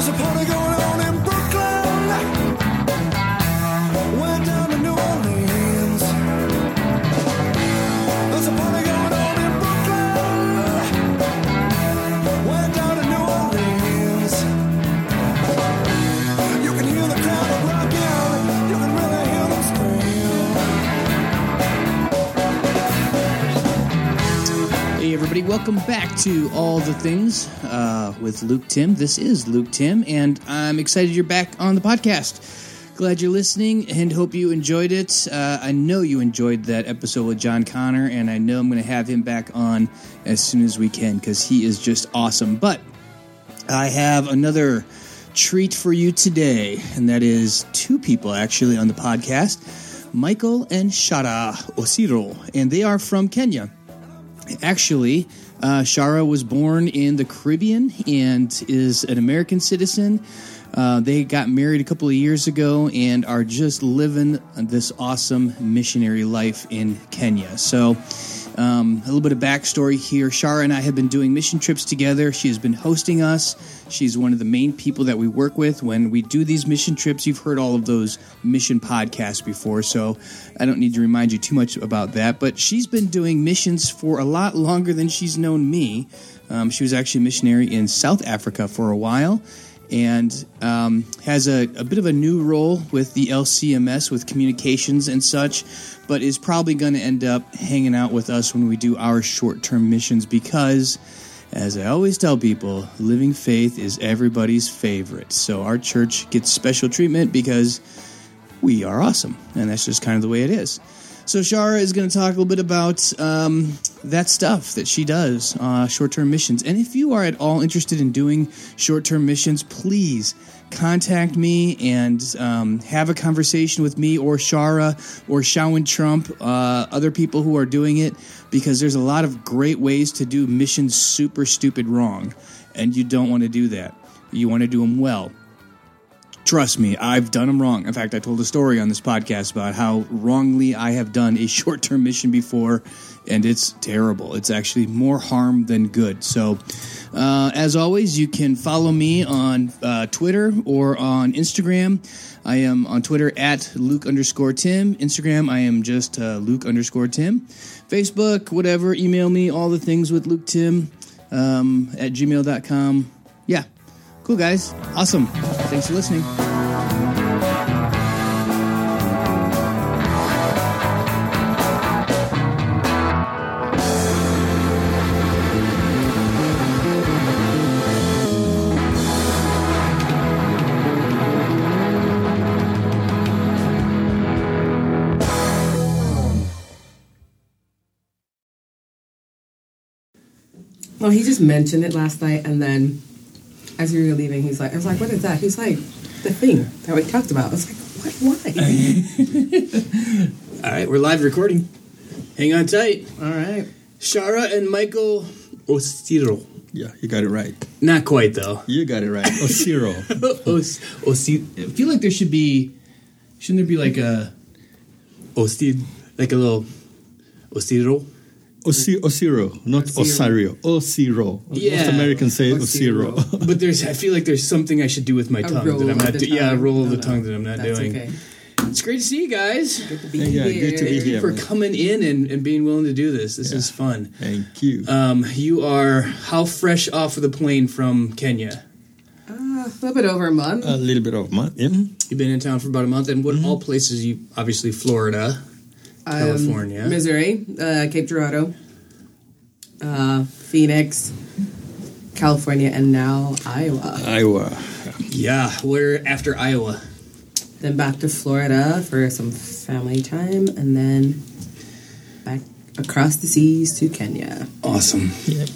There's a party going on everybody, welcome back to All the Things uh, with Luke Tim. This is Luke Tim, and I'm excited you're back on the podcast. Glad you're listening and hope you enjoyed it. Uh, I know you enjoyed that episode with John Connor, and I know I'm going to have him back on as soon as we can because he is just awesome. But I have another treat for you today, and that is two people actually on the podcast Michael and Shara Osiro, and they are from Kenya. Actually, uh, Shara was born in the Caribbean and is an American citizen. Uh, they got married a couple of years ago and are just living this awesome missionary life in Kenya. So, um, a little bit of backstory here. Shara and I have been doing mission trips together. She has been hosting us. She's one of the main people that we work with when we do these mission trips. You've heard all of those mission podcasts before, so I don't need to remind you too much about that. But she's been doing missions for a lot longer than she's known me. Um, she was actually a missionary in South Africa for a while and um, has a, a bit of a new role with the LCMS with communications and such, but is probably going to end up hanging out with us when we do our short term missions because, as I always tell people, living faith is everybody's favorite. So our church gets special treatment because we are awesome, and that's just kind of the way it is. So Shara is going to talk a little bit about um, that stuff that she does, uh, short-term missions. And if you are at all interested in doing short-term missions, please contact me and um, have a conversation with me or Shara or Shawan Trump, uh, other people who are doing it, because there's a lot of great ways to do missions super stupid wrong, and you don't want to do that. You want to do them well. Trust me, I've done them wrong. In fact, I told a story on this podcast about how wrongly I have done a short term mission before, and it's terrible. It's actually more harm than good. So, uh, as always, you can follow me on uh, Twitter or on Instagram. I am on Twitter at Luke underscore Tim. Instagram, I am just uh, Luke underscore Tim. Facebook, whatever, email me, all the things with Luke Tim um, at gmail.com. Yeah. Cool, guys. Awesome. Thanks for listening. Well, he just mentioned it last night, and then as we were leaving, he's like, I was like, what is that? He's like, the thing that we talked about. I was like, what? Why? All right, we're live recording. Hang on tight. All right. Shara and Michael Osiro. Yeah, you got it right. Not quite, though. You got it right. Osiro. Os, Osi- I feel like there should be, shouldn't there be like a, Osti, like a little Osiro? Osi, Osiro, not Osiro. Osario. Osiro. Yeah. Most Americans say Osiro. Osiro. But there's, I feel like there's something I should do with my A tongue that I'm of not doing. Yeah, a roll of the tongue that I'm not That's doing. okay. It's great to see you guys. Good to be Yeah, here. good to be Thank you here. for man. coming in and, and being willing to do this. This is fun. Thank you. Um, you are how fresh off of the plane from Kenya? Uh, a little bit over a month. a little bit of month. Yeah. You've been in town for about a month, and what Mm-hmm. all places? You obviously Florida, Um, California. Missouri, uh, Cape Girardeau, uh, Phoenix, California, and now Iowa. Iowa. yeah. we're after Iowa? Then back to Florida for some family time, and then back across the seas to Kenya. Awesome. Yep.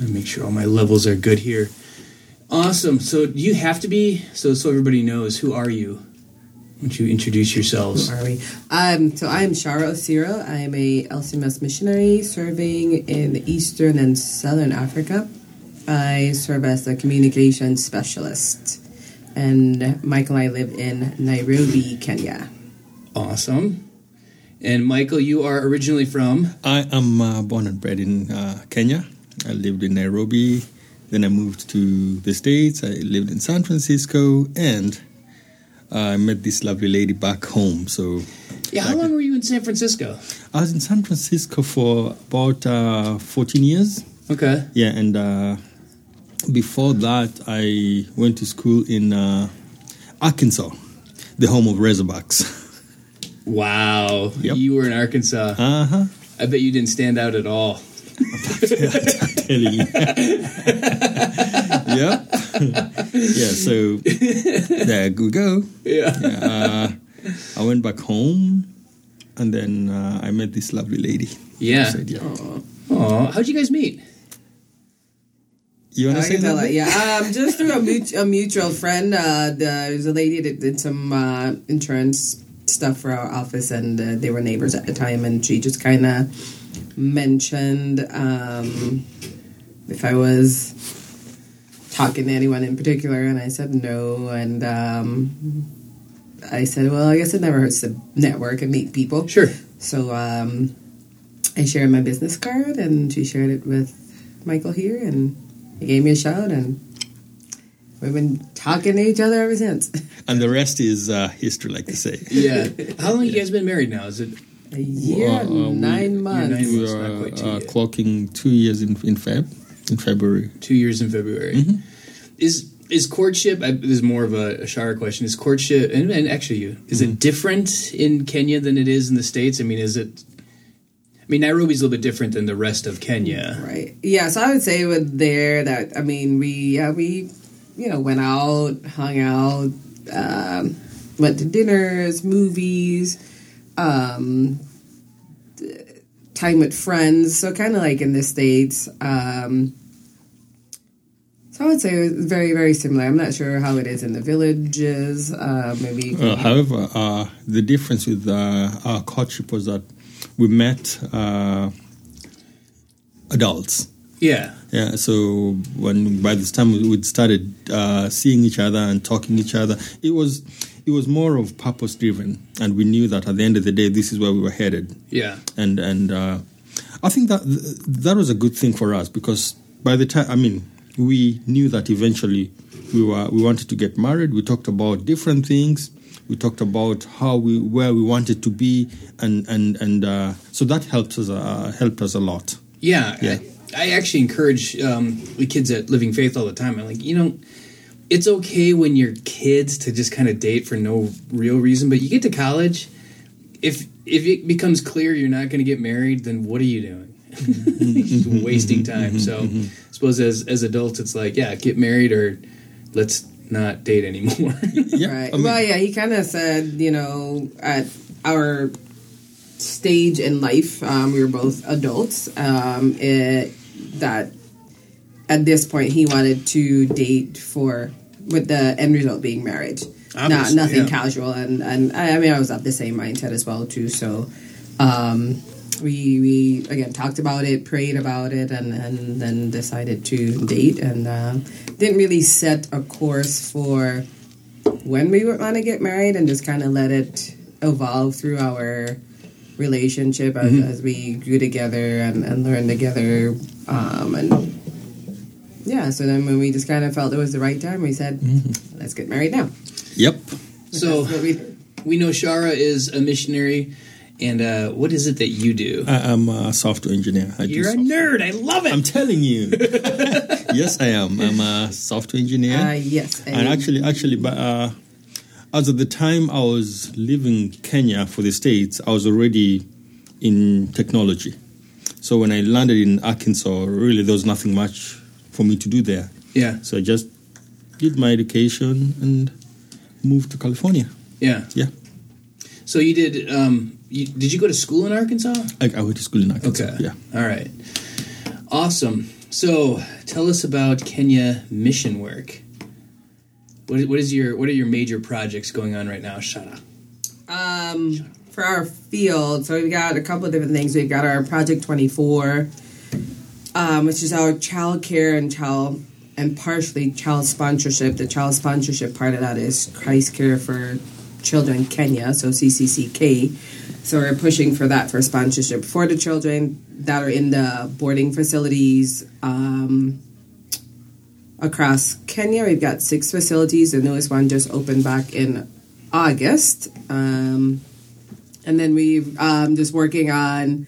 Let make sure all my levels are good here. Awesome. So you have to be so so everybody knows who are you. Why don't you introduce yourselves? Who are we? Um, so I'm Shara Osiro. I am a LCMS missionary serving in Eastern and Southern Africa. I serve as a communication specialist. And Michael and I live in Nairobi, Kenya. Awesome. And Michael, you are originally from I am uh, born and bred in uh, Kenya. I lived in Nairobi then I moved to the States. I lived in San Francisco, and I met this lovely lady back home. So Yeah, how long were you in San Francisco? I was in San Francisco for about uh, 14 years. Okay. Yeah, and uh, before that, I went to school in uh, Arkansas, the home of Razorbacks. Wow. Yep. You were in Arkansas. Uh huh. I bet you didn't stand out at all. telling you. yep. yeah, so there we go. Yeah. Uh, I went back home and then uh, I met this lovely lady. Yeah. I said, yeah. Aw, how'd you guys meet? You want I to say that, that? yeah. Um, just through a, mut- a mutual friend. Uh, there was a lady that did some uh, insurance stuff for our office, and uh, they were neighbors at the time. And she just kind of mentioned um, if I was talking to anyone in particular, and I said no. And um, I said, well, I guess it never hurts to network and meet people. Sure. So um, I shared my business card, and she shared it with Michael here, and he gave me a shout, and we've been talking to each other ever since. And the rest is uh, history, like to say. Yeah. How long you guys been married now? Is it A year Well, uh, and we- nine months. nine We months, are not quite two uh, clocking two years in, in Feb, in February. two years in February? Is is courtship? I, this is more of a, a Shara question. Is courtship and, and actually you is it different in Kenya than it is in the states? I mean, is it? I mean, Nairobi's a little bit different than the rest of Kenya. Right. Yeah, so I would say with there that I mean we yeah we you know went out, hung out, um, went to dinners, movies, um, d- time with friends. So kind of like in the states. Um, so I would say it was very very similar. I'm not sure how it is in the villages. Uh, maybe. Uh, however, uh, the difference with uh, our courtship was that we met uh, adults. Yeah, Yeah, so when by this time we started uh, seeing each other and talking each other, it was it was more of purpose driven, and we knew that at the end of the day, this is where we were headed. yeah, And and uh, I think that that was a good thing for us because by the time I mean we knew that eventually we were we wanted to get married. We talked about different things. We talked about how we where we wanted to be, and and and uh, so that helped us uh, helped us a lot. yeah. Yeah. I, I actually encourage um, the kids at Living Faith all the time. I'm like, you know, it's okay when you're kids to just kind of date for no real reason, but you get to college, if if it becomes clear you're not going to get married, then what are you doing? Just wasting time. So, I suppose as as adults, it's like, yeah, get married or let's not date anymore. Yeah, Right. I mean- well, yeah, he kind of said, you know, at our stage in life, um, we were both adults. Um, it, that at this point, he wanted to date for with the end result being marriage, not nothing yeah. casual. And and I, I mean, I was of the same mindset as well too. So. Um, we we again talked about it, prayed about it, and, and then decided to date, and uh, didn't really set a course for when we would want to get married and just kind of let it evolve through our relationship as, as we grew together and, and learned together um, and yeah so then when we just kind of felt it was the right time we said let's get married now Yep. so we we know Shara is a missionary, and uh, what is it that you do? I, I'm a software engineer. I do You're a software. nerd. I love it. I'm telling you. yes, I am. I'm a software engineer. uh, yes and actually, actually, but uh, as of the time I was leaving Kenya for the States, I was already in technology. So when I landed in Arkansas, really there was nothing much for me to do there. yeah, So I just did my education and moved to California. yeah. Yeah, So you did. Um, you, did you go to school in Arkansas? I, I went to school in Arkansas. Okay. Yeah. All right. Awesome. So tell us about Kenya mission work. What is, what is your what are your major projects going on right now, Shara? um, for our field so we've got a couple of different things we've got our project 24 um, which is our child care and child and partially child sponsorship the child sponsorship part of that is christ care for children kenya so ccck so we're pushing for that for sponsorship for the children that are in the boarding facilities um, across Kenya. We've got six facilities. The newest one just opened back in August. Um, and then we've um, just working on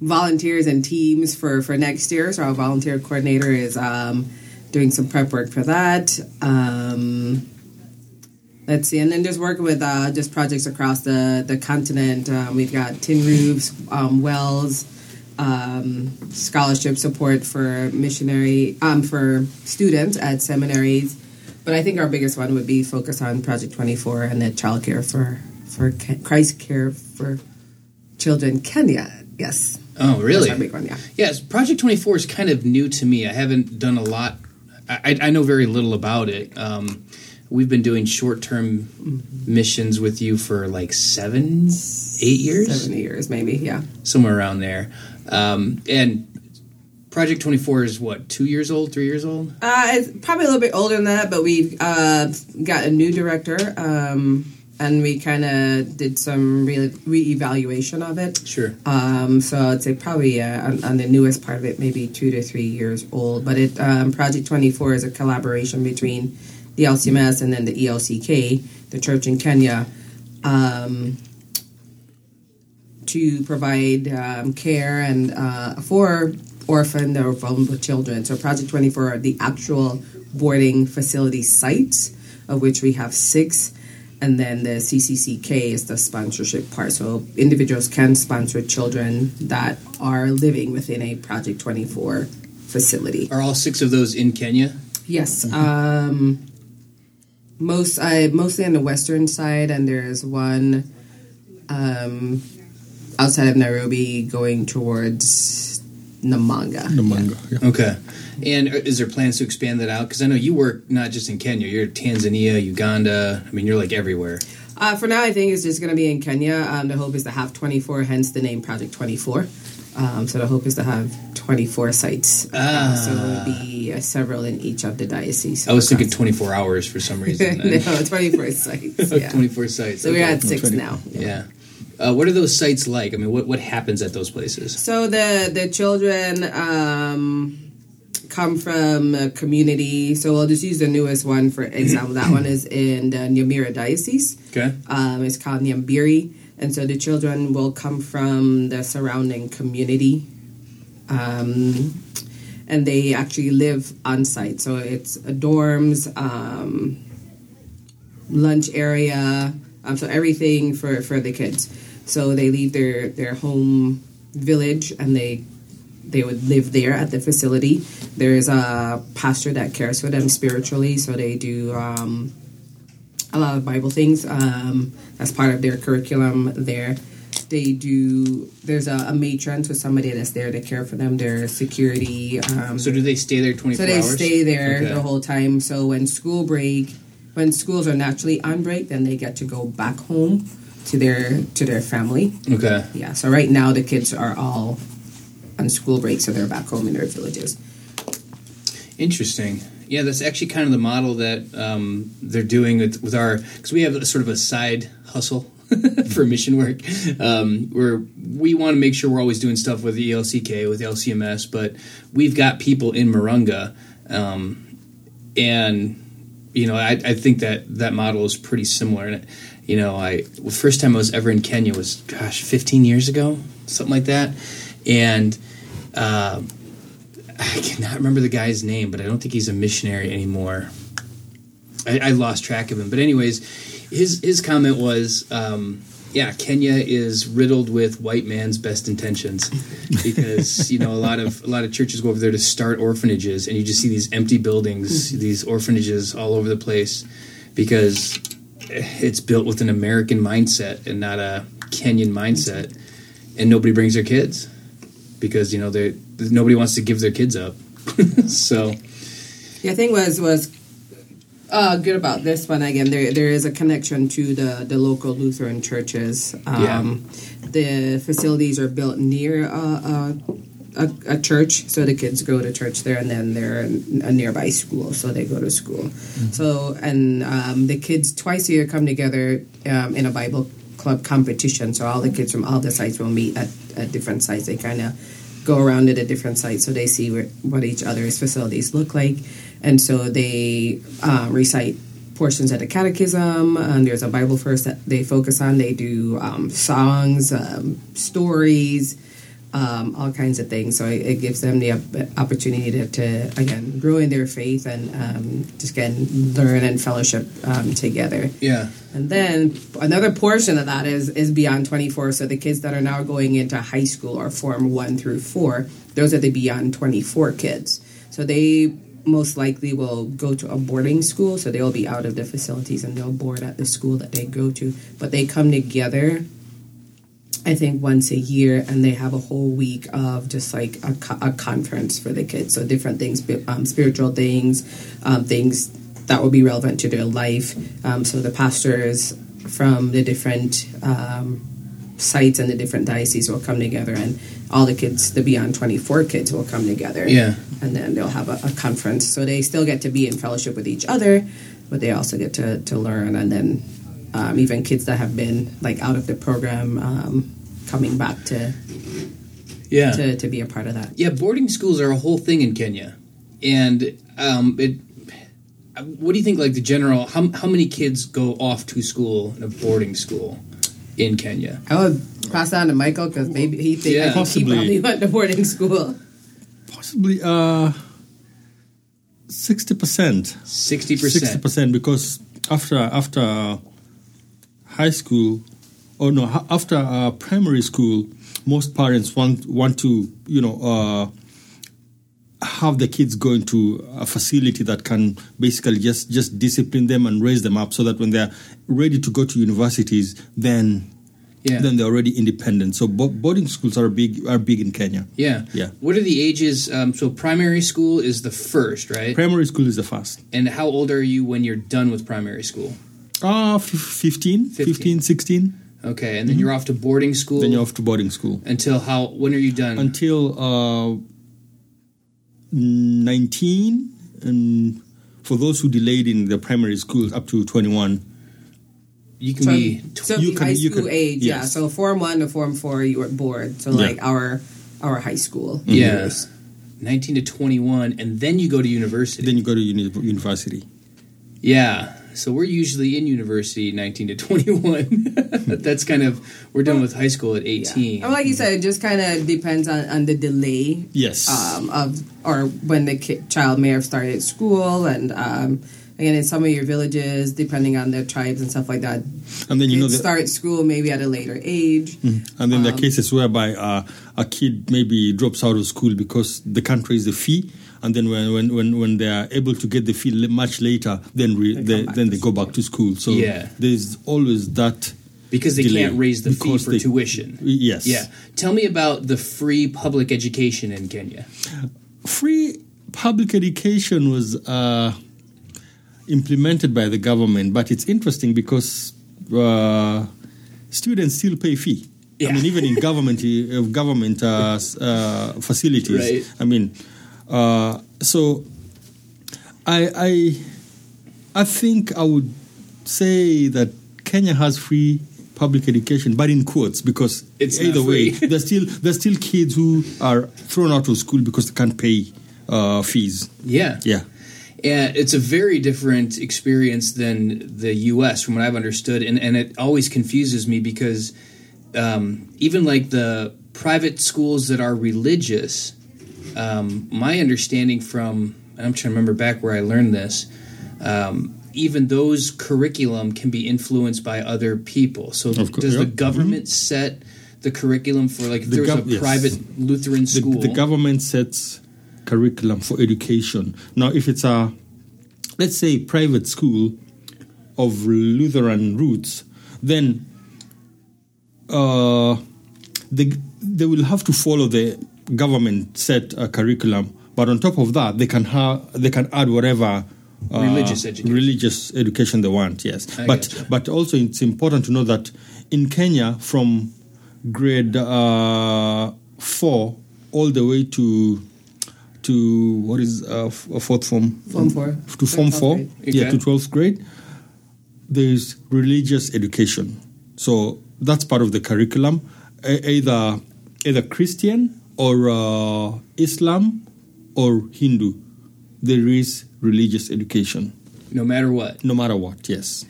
volunteers and teams for, for next year. So our volunteer coordinator is um, doing some prep work for that. Um, let's see, and then just working with uh, just projects across the the continent. Um, we've got tin roofs, um, wells, um, scholarship support for missionary um, for students at seminaries. But I think our biggest one would be focus on Project Twenty Four and the childcare for for Christ Care for Children Kenya. Yes, Oh, really? That's our big one. Yeah. Yes, Project 24 is kind of new to me. I haven't done a lot. I, I know very little about it. Um, we've been doing short term missions with you for like seven, eight years, Seven years, maybe. Yeah. somewhere around there. Um, and Project 24 is what, two years old, three years old? Uh, it's probably a little bit older than that, but we've uh, got a new director, um, and we kind of did some re- reevaluation of it. Sure. Um, so I'd say probably uh, on, on the newest part of it, maybe two to three years old. But it um, Project Twenty Four is a collaboration between the LCMS and then the ELCK, the church in Kenya, um, to provide um, care and uh, for orphan or vulnerable children. So Project Twenty Four are the actual boarding facility sites, of which we have six and then the CCCK is the sponsorship part. So individuals can sponsor children that are living within a Project 24 facility. Are all six of those in Kenya? Yes, um, most I mostly on the western side, and there's one um, outside of Nairobi going towards Namanga. Namanga. manga. Yeah. Okay. And uh, is there plans to expand that out? Because I know you work not just in Kenya, you're in Tanzania, Uganda. I mean, you're like everywhere. Uh, for now, I think it's just going to be in Kenya. Um, the hope is to have 24, hence the name Project 24. Um, so the hope is to have 24 sites. Uh, Ah. so it would be uh, several in each of the dioceses. I was thinking 24 hours for some reason. no, 24 sites. Yeah. 24 sites. So we're at six 20. now. Yeah. Uh, what are those sites like? I mean, what, what happens at those places? So the the children um, come from a community. So I'll just use the newest one for example. that one is in the Nyamira diocese. Okay. Um, it's called Nyambiri, and so the children will come from the surrounding community, um, and they actually live on site. So it's dorms, um, lunch area, um, so everything for for the kids. So they leave their their home village and they they would live there at the facility. There's a pastor that cares for them spiritually, so they do um, a lot of Bible things um, as part of their curriculum there. They do. There's a, a matron, so somebody that's there to care for them. Their security. Um, So do they stay there 24 so they hours? stay there Okay. the whole time. So when school break, when schools are naturally on break, then they get to go back home to their to their family. Okay. Yeah. So right now the kids are all on school break, so they're back home in their villages. Interesting. Yeah, that's actually kind of the model that um, they're doing with, with our because we have a, sort of a side hustle for mission work um, where we want to make sure we're always doing stuff with the ELCK with LCMS, but we've got people in Marunga, um, and you know I, I think that that model is pretty similar. And you know, I the first time I was ever in Kenya was gosh, 15 years ago, something like that, and. Uh, I cannot remember the guy's name, but I don't think he's a missionary anymore. I, I lost track of him. But anyways, his his comment was, um, yeah, Kenya is riddled with white man's best intentions because you know a lot of a lot of churches go over there to start orphanages, and you just see these empty buildings, these orphanages all over the place because it's built with an American mindset and not a Kenyan mindset, and nobody brings their kids because you know they nobody wants to give their kids up. so The thing was was uh, good about this one again. There there is a connection to the the local Lutheran churches. Um, The facilities are built near a, a, a, a church, so the kids go to church there, and then they're in a nearby school, so they go to school. So and um, the kids twice a year come together um, in a Bible club competition. So all the kids from all the sites will meet at, at different sites. They kind of go around at a different site so they see where, what each other's facilities look like, and so they uh, recite portions of the catechism. And there's a Bible verse that they focus on. They do um, songs, um, stories um, all kinds of things. So it, it gives them the op- opportunity to, to, again, grow in their faith and um, just again learn and fellowship um, together. Yeah. And then another portion of that is is beyond 24. So the kids that are now going into high school or form one through four, those are the beyond 24 kids. So they most likely will go to a boarding school. So they'll be out of the facilities and they'll board at the school that they go to. But they come together I think once a year, and they have a whole week of just like a, co- a conference for the kids. So different things, um, spiritual things, um, things that will be relevant to their life. Um, so the pastors from the different um, sites and the different dioceses will come together, and all the kids, the Beyond Twenty Four kids, will come together. Yeah. and then they'll have a, a conference. So they still get to be in fellowship with each other, but they also get to to learn, and then um, even kids that have been like out of the program um, coming back to, Yeah. to to be a part of that. Yeah, boarding schools are a whole thing in Kenya, and um, it. What do you think? Like the general, how how many kids go off to school in a boarding school in Kenya? I would pass that on to Michael because maybe he think, Yeah. I think Possibly. he probably went to boarding school. Possibly uh, 60%. 60% 60% because after after high school, or no, after uh, primary school, most parents want want to you know uh, have the kids go into a facility that can basically just just discipline them and raise them up so that when they're ready to go to universities, then Yeah. then they're already independent. So bo- boarding schools are big are big in Kenya. Yeah. Yeah. What are the ages? Um, so primary school is the first, right? Primary school is the first. and how old are you when you're done with primary school? Ah, f- 15, 15, 16. Okay, and then you're off to boarding school. Mm-hmm. Then you're off to boarding school. until how? When are you done? Until uh, 19, and for those who delayed in the primary schools, up to 21. you can So, be. so you can- high you school can- age, yeah. So form one to form four, you were at board. So Yeah. like our our high school. Yeah. years. 19 to 21, and then you go to university. Then you go to uni- university. yeah. So we're usually in university 19 to 21. That's kind of, we're done with high school at 18. Yeah. And like you said, it just kind of depends on, on the delay Yes. um, of or when the ki- child may have started school, and um, again, in some of your villages, depending on the tribes and stuff like that, and then you know kids the, start school maybe at a later age. and then there are cases whereby uh, a kid maybe drops out of school because the country is the fee. And then when, when, when, when they are able to get the fee much later, then re- They they then they go back to school. So Yeah. there's always that. because they delay. can't raise the fee for they- tuition. Yes. Yeah. Tell me about the free public education in Kenya. free public education was uh, implemented by the government, but it's interesting because uh, students still pay fee. Yeah. I mean, even in government uh, government uh, uh, facilities. Right. I mean, uh, so I, I I think I would say that Kenya has free public education, but in quotes because It's not either way, there's still there's still kids who are thrown out of school because they can't pay uh, fees. Yeah. Yeah. And it's a very different experience than the U.S. from what I've understood, and and it always confuses me because um, even like the private schools that are religious, um, my understanding from I'm trying to remember back where I learned this. Um, even those curriculum can be influenced by other people. So, course, does the government set the curriculum for like if The there's gov- a yes. private Lutheran The, school? the government sets curriculum for education. Now, if it's a let's say private school of Lutheran roots, then uh, they they will have to follow the government set uh, curriculum. But on top of that, they can have they can add whatever. Uh, Religious education. religious education they want yes I but gotcha. but also it's important to know that in Kenya from grade uh, four all the way to to what is uh, f- uh, fourth form Form four. to form Twelfth four grade. yeah Okay. to 12th grade there's religious education so that's part of the curriculum either either christian or uh, Islam or Hindu, there is religious education, No matter what. no matter what. Yes.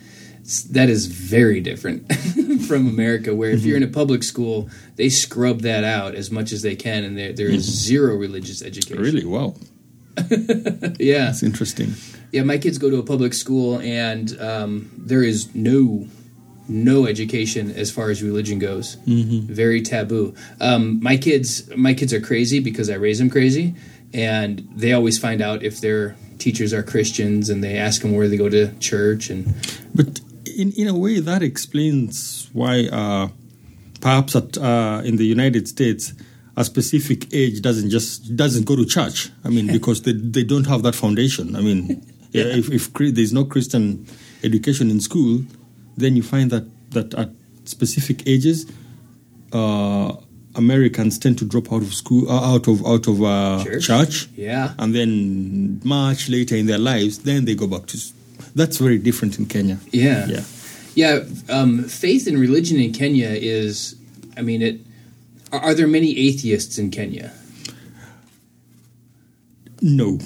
that is very different from America, where if you're in a public school, they scrub that out as much as they can, and there there is zero religious education. Really? Wow. Yeah, That's interesting. yeah. My kids go to a public school, and um, there is no no education as far as religion goes. Mm-hmm. Very taboo. Um, my kids, my kids are crazy because I raise them crazy, and they always find out if their teachers are Christians, and they ask them where they go to church, and But in, in a way, that explains why uh, perhaps at, uh, in the United States, a specific age doesn't just doesn't go to church. I mean, because they, they don't have that foundation. I mean, yeah, if, if there's no Christian education in school, then you find that, that at specific ages, uh, Americans tend to drop out of school, uh, out of out of uh, Church? church, yeah, and then much later in their lives, then they go back to. That's very different in Kenya. yeah, Yeah. Yeah, um, faith and religion in Kenya is, I mean, it. Are, are there many atheists in Kenya? No,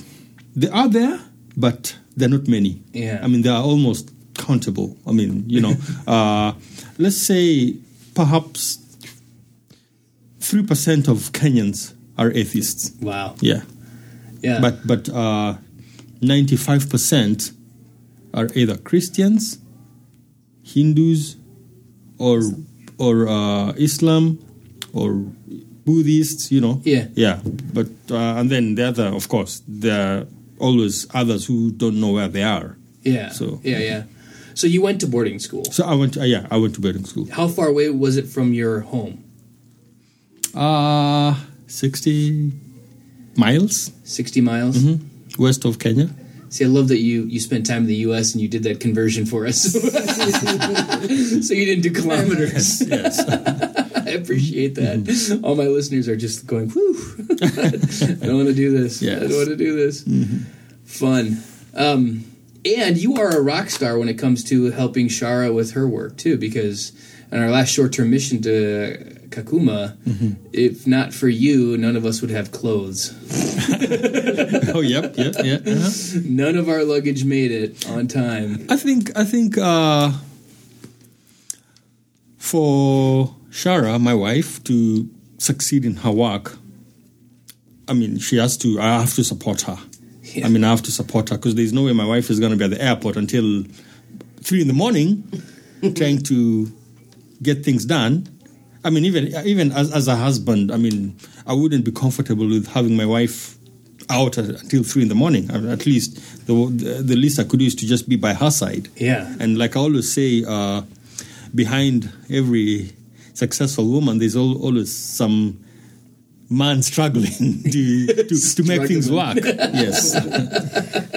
they are there, but they're not many. Yeah. I mean, there are almost countable. I mean, you know, uh, let's say perhaps three percent of Kenyans are atheists. Wow. Yeah, Yeah. but but ninety-five percent are either Christians, Hindus, or or uh, Islam, or Buddhists. You know. Yeah. Yeah, but uh, and then the other, of course, there are always others who don't know where they are. yeah. so- yeah, yeah. So you went to boarding school. So I went. Uh, yeah, I went to boarding school. How far away was it from your home? Uh sixty miles Sixty miles. Mm-hmm. west of Kenya. See, I love that you you spent time in the U.S. and you did that conversion for us. so you didn't do kilometers. Yes. I appreciate that. Mm-hmm. All my listeners are just going, "Whew, I don't want to do this. I Yes. Mm-hmm. don't want to do this." Fun. Um, and you are a rock star when it comes to helping Shara with her work too, because in our last short-term mission to Kakuma, Mm-hmm. if not for you, none of us would have clothes. oh, yep, yeah, yeah. uh-huh. None of our luggage made it on time. I think I think uh, for Shara, my wife, to succeed in her work, I mean, she has to. I have to support her. Yeah. I mean, I have to support her because there's no way my wife is going to be at the airport until three in the morning, trying to get things done. I mean, even even as, as a husband, I mean, I wouldn't be comfortable with having my wife out at, until three in the morning. I mean, At least the, the the least I could do is to just be by her side. Yeah. And like I always say, uh, behind every successful woman, there's al- always some man struggling to to, to make things work. yes.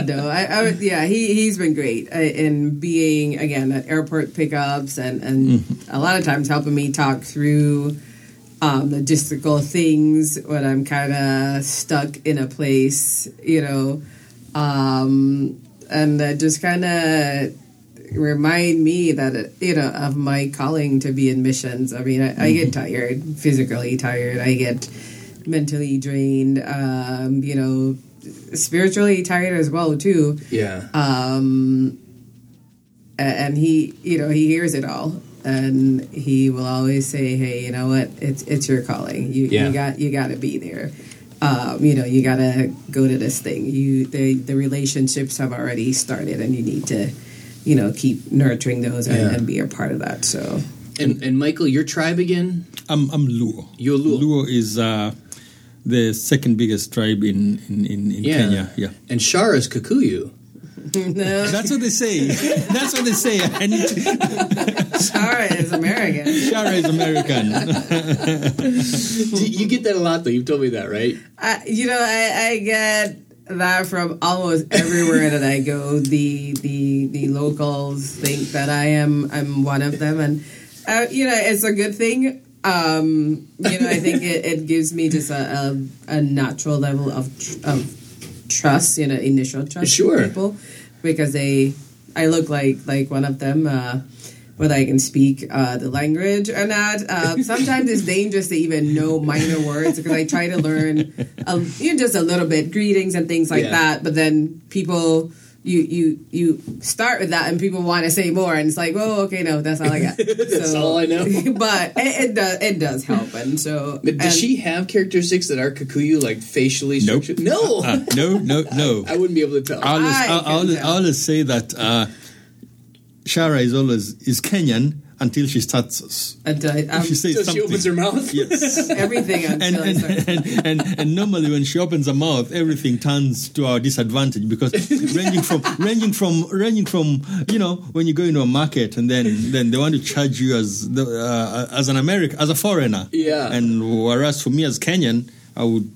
No, I, I yeah, he he's been great uh, in being again at airport pickups and and a lot of times helping me talk through um, logistical things when I'm kind of stuck in a place, you know, um, and uh, just kind of remind me that uh, you know of my calling to be in missions. I mean, I, I get tired, physically tired. I get mentally drained. Um, you know, spiritually tired as well too. Yeah. Um, and he, you know, he hears it all, and he will always say, "Hey, you know what? It's it's your calling. You Yeah. you got you got to be there. Um, you know, you got to go to this thing. You the the relationships have already started, and you need to." You know, keep nurturing those and, Yeah. and be a part of that. So, And and Michael, your tribe again? I'm I'm Luo. You're Luo. Luo is uh, the second biggest tribe in in, in, in Kenya. Yeah. And Shara's Kikuyu. no, That's what they say. That's what they say. I need to, Shara is American. Shara is American. you get that a lot, though. You've told me that, right? I, you know, I, I get that from almost everywhere that I go. The the the locals think that I am I'm one of them, and uh, you know, it's a good thing. Um, you know, I think it, it gives me just a, a, a natural level of tr- of trust. You know, initial trust. in Sure. people because they I look like like one of them. Uh, whether I can speak uh, the language or not. Uh, sometimes it's dangerous to even know minor words because I try to learn, a, you know, just a little bit greetings and things like Yeah. that. But then people. You, you you start with that and people want to say more and it's like oh okay no that's all I got That's all I know. but it, it does it does help and so But does and- she have characteristics that are Kikuyu, like facially Nope. structured? No, Uh, no, no, no. I wouldn't be able to tell. I always, I I, I can always, tell. I always say that uh, Shara is always is Kenyan until she starts. Us. Until I, um, she says so she something. opens her mouth. Yes. everything and, and, and, and, and normally when she opens her mouth, everything turns to our disadvantage because ranging from ranging from ranging from you know when you go into a market and then then they want to charge you as the, uh, as an American as a foreigner, Yeah. and whereas for me as Kenyan, I would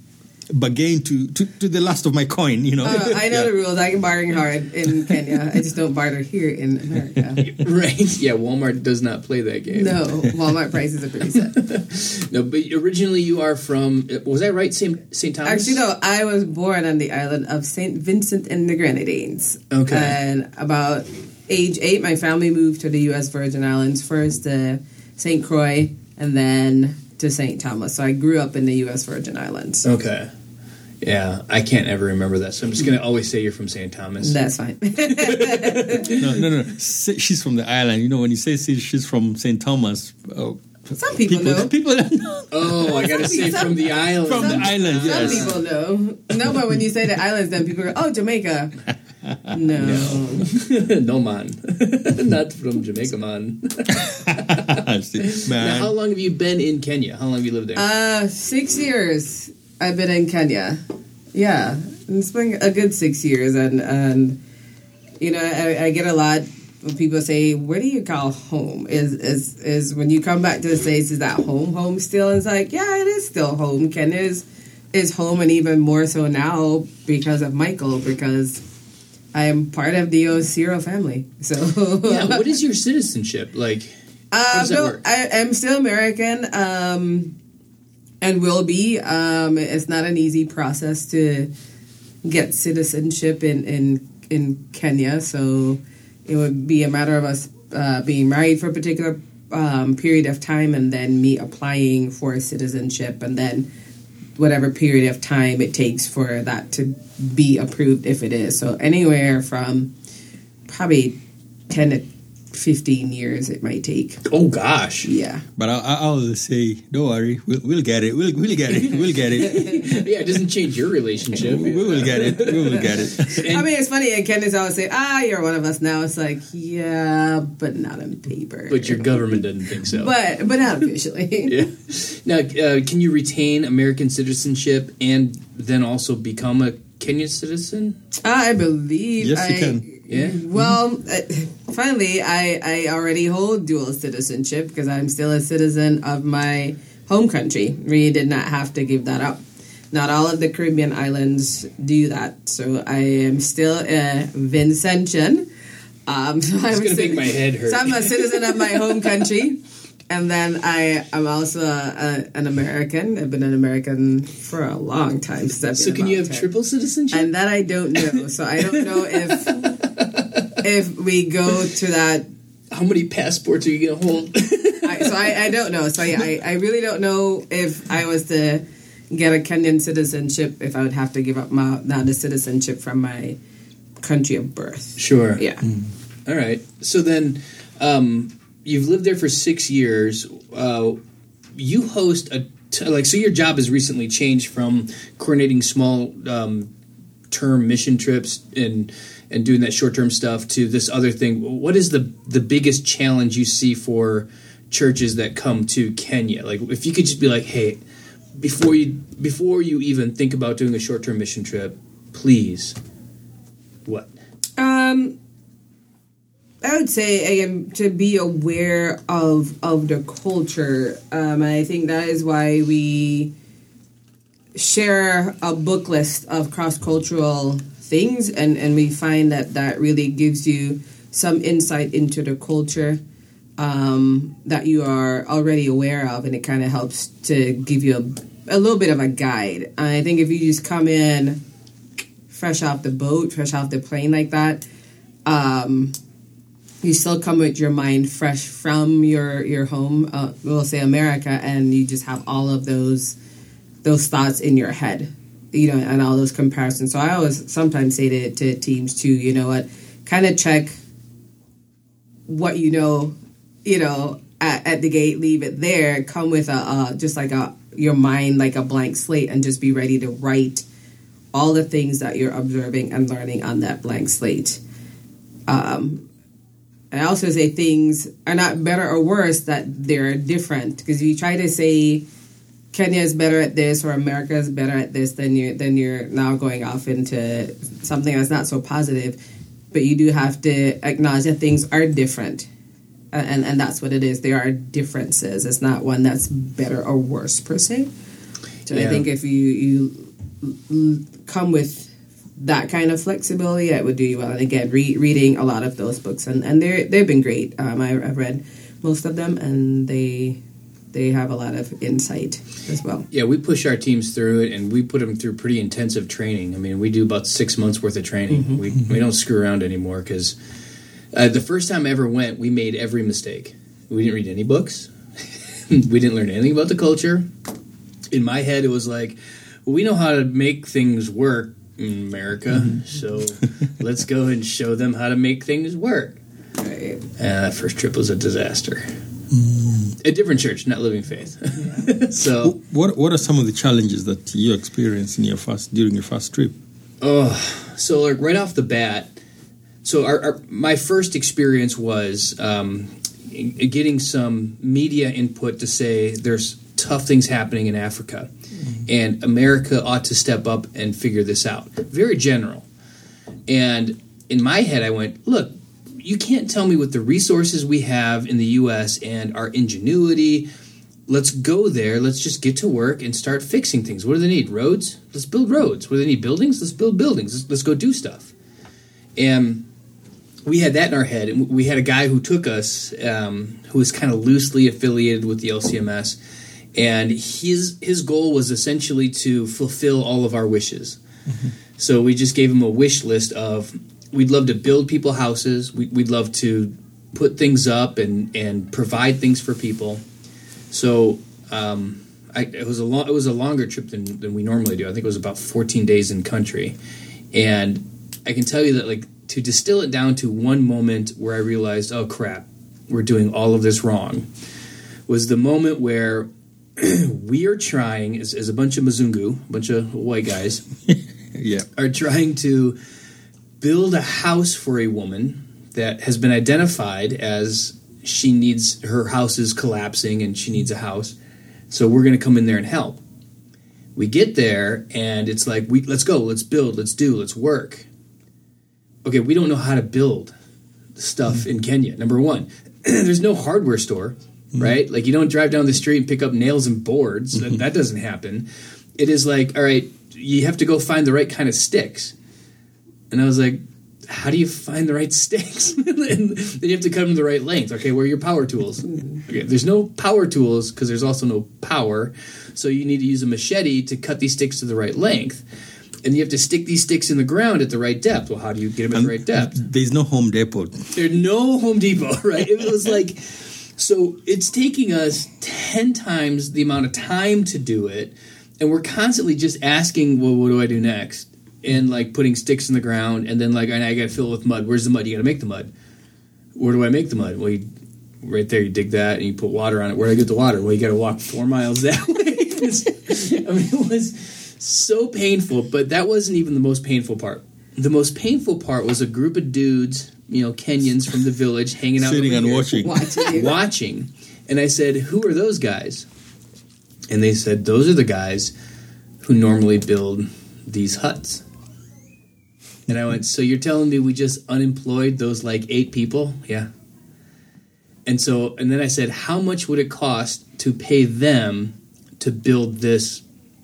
bargain to, to, to the last of my coin, you know. Uh, I know Yeah. the rules. I can barter hard in Kenya. I just don't barter here in America. right? Yeah, Walmart does not play that game. No, Walmart prices are pretty set. no. But originally, you are from. Was I right? St. St. Thomas. Actually, no, I was born on the island of St. Vincent and the Grenadines. Okay. And about age eight, my family moved to the U.S. Virgin Islands, first to St. Croix and then to St. Thomas. So I grew up in the U.S. Virgin Islands. Okay. Yeah, I can't ever remember that, so I'm just gonna always say you're from St. Thomas. That's fine. No, no, no. She's from the island. You know, when you say she's from St. Thomas, oh, Some people know. People know. oh, I gotta say Some- from the island. From the island, Some people know. No, but when you say the islands, then people go, oh, Jamaica. No. no man, not from Jamaica, man. See, Now, how long have you been in Kenya? How long have you lived there? Uh, six years I've been in Kenya. Yeah, it's been a good six years, and and you know I, I get a lot when people say, "Where do you call home?" Is is is when you come back to the states? Is that home? Home still? It's like, yeah, it is still home. Kenya is is home, and even more so now because of Michael, because I am part of the Osiro family. So yeah, what is your citizenship like? Uh, no? I, I'm still American, um, and will be. Um, it's not an easy process to get citizenship in in in Kenya, so it would be a matter of us uh, being married for a particular um, period of time, and then me applying for citizenship, and then whatever period of time it takes for that to be approved, if it is. So anywhere from probably ten to fifteen years it might take. Oh gosh, Yeah. But I, I always say, don't worry, we'll, we'll get it. We'll, we'll get it. We'll get it. yeah, it doesn't change your relationship. We will get it. We will get it. I mean, it's funny, and Candace always say, ah, you're one of us now. It's like, yeah, but not on paper. But your government doesn't think so. But, but not officially. yeah. Now, uh, can you retain American citizenship and then also become a Kenyan citizen? I believe. Yes, you can. Yeah. Well, uh, finally, I, I already hold dual citizenship because I'm still a citizen of my home country. We did not have to give that up. Not all of the Caribbean islands do that. So I am still a Vincentian. Um, so I'm gonna a make my head hurt. So I'm a citizen of my home country. And then I am also a, a, an American. I've been an American for a long time. So can you have 10. triple citizenship? And that I don't know. So I don't know if if we go to that. How many passports are you going to hold? I, so I, I don't know. So I, I, I really don't know if I was to get a Kenyan citizenship, if I would have to give up my now the citizenship from my country of birth. sure. Yeah. All right. So then, um, you've lived there for six years. Uh, you host a t- like so. Your job has recently changed from coordinating small um, term mission trips and and doing that short term stuff to this other thing. What is the the biggest challenge you see for churches that come to Kenya? Like, if you could just be like, hey, before you before you even think about doing a short term mission trip, please, what? Um, I would say again to be aware of of the culture. Um, I think that is why we share a book list of cross cultural things, and and we find that that really gives you some insight into the culture um, that you are already aware of, and it kind of helps to give you a, a little bit of a guide. And I think if you just come in fresh off the boat, fresh off the plane like that, um, you still come with your mind fresh from your your home, uh, we'll say America, and you just have all of those those thoughts in your head, you know, and all those comparisons. So I always sometimes say to, to teams too, you know what, kind of check what you know, you know, at, at the gate, leave it there. Come with a just like a your mind like a blank slate, and just be ready to write all the things that you're observing and learning on that blank slate. Um, I also say things are not better or worse that they're different because you try to say Kenya is better at this or America is better at this, then you're then you're now going off into something that's not so positive. But you do have to acknowledge that things are different, and and that's what it is. There are differences. It's not one that's better or worse per se. So I think if you you come with that kind of flexibility, that would do you well. And again, re- reading a lot of those books, and and they they've been great. Um, I, I've read most of them, and they they have a lot of insight as well. Yeah, we push our teams through it, and we put them through pretty intensive training. I mean, we do about six months worth of training. We we don't screw around anymore because uh, the first time I ever went, we made every mistake. We didn't read any books. we didn't learn anything about the culture. In my head, it was like, we know how to make things work in America, so let's go and show them how to make things work. Right. Uh, that first trip was a disaster. A different church, not Living Faith. so. What What are some of the challenges that you experienced in your first during your first trip? Oh, so like right off the bat, so our, our my first experience was um, getting some media input to say there's tough things happening in Africa, and America ought to step up and figure this out. Very general, and in my head, I went, look. You can't tell me with the resources we have in the U.S. and our ingenuity. Let's go there. Let's just get to work and start fixing things. What do they need? Roads? Let's build roads. What do they need? Buildings? Let's build buildings. Let's, let's go do stuff. And we had that in our head. And we had a guy who took us, um, who was kind of loosely affiliated with the LCMS, and his his goal was essentially to fulfill all of our wishes. So we just gave him a wish list of we'd love to build people houses. We, we'd love to put things up and and provide things for people. So um, I, it was a long, it was a longer trip than, than we normally do. I think it was about 14 days in country, and I can tell you that like to distill it down to one moment where I realized, oh crap, we're doing all of this wrong, was the moment where we are trying as, as a bunch of Mzungu, a bunch of white guys, Yeah. are trying to build a house for a woman that has been identified as she needs her house is collapsing and she needs a house. So we're going to come in there and help. We get there and it's like we let's go, let's build, let's do, let's work. Okay, we don't know how to build stuff mm. in Kenya. Number 1, there's no hardware store, mm. right? Like you don't drive down the street and pick up nails and boards. That, that doesn't happen. It is like, all right, you have to go find the right kind of sticks. And I was like, how do you find the right sticks? and then you have to cut them to the right length. Okay, where are your power tools? Mm-hmm. Okay, there's no power tools because there's also no power. So you need to use a machete to cut these sticks to the right length. And you have to stick these sticks in the ground at the right depth. Well, how do you get them at the right depth? There's no Home Depot. There's no Home Depot, right? It was like, so it's taking us 10 times the amount of time to do it. And we're constantly just asking, well, what do I do next? And like putting sticks in the ground. And then like, and I got to fill it with mud. Where's the mud? You got to make the mud. Where do I make the mud? Well, you, right there, you dig that and you put water on it. Where do I get the water? Well, you got to walk four miles that way. I mean, it was so painful, but that wasn't even the most painful part. The most painful part was a group of dudes, you know, Kenyans from the village hanging out Sitting over and watching. Watching watching. And I said, "Who are those guys?" And they said, "Those are the guys who normally build these huts." And I went, "So you're telling me we just unemployed those like eight people?" Yeah. And so, and then I said, "How much would it cost to pay them to build this?"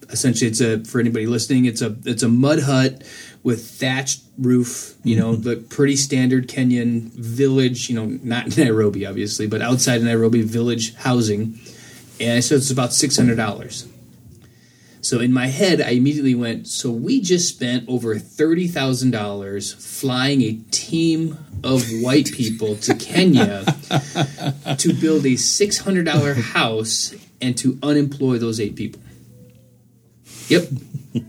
Essentially, it's a for anybody listening, it's a it's a mud hut with thatched roof. You know, mm-hmm. the pretty standard Kenyan village. You know, not Nairobi, obviously, but outside of Nairobi, village housing. And I said it's about six hundred dollars. So in my head, I immediately went, so we just spent over $30,000 flying a team of white people to Kenya to build a $600 house and to unemploy those eight people. Yep.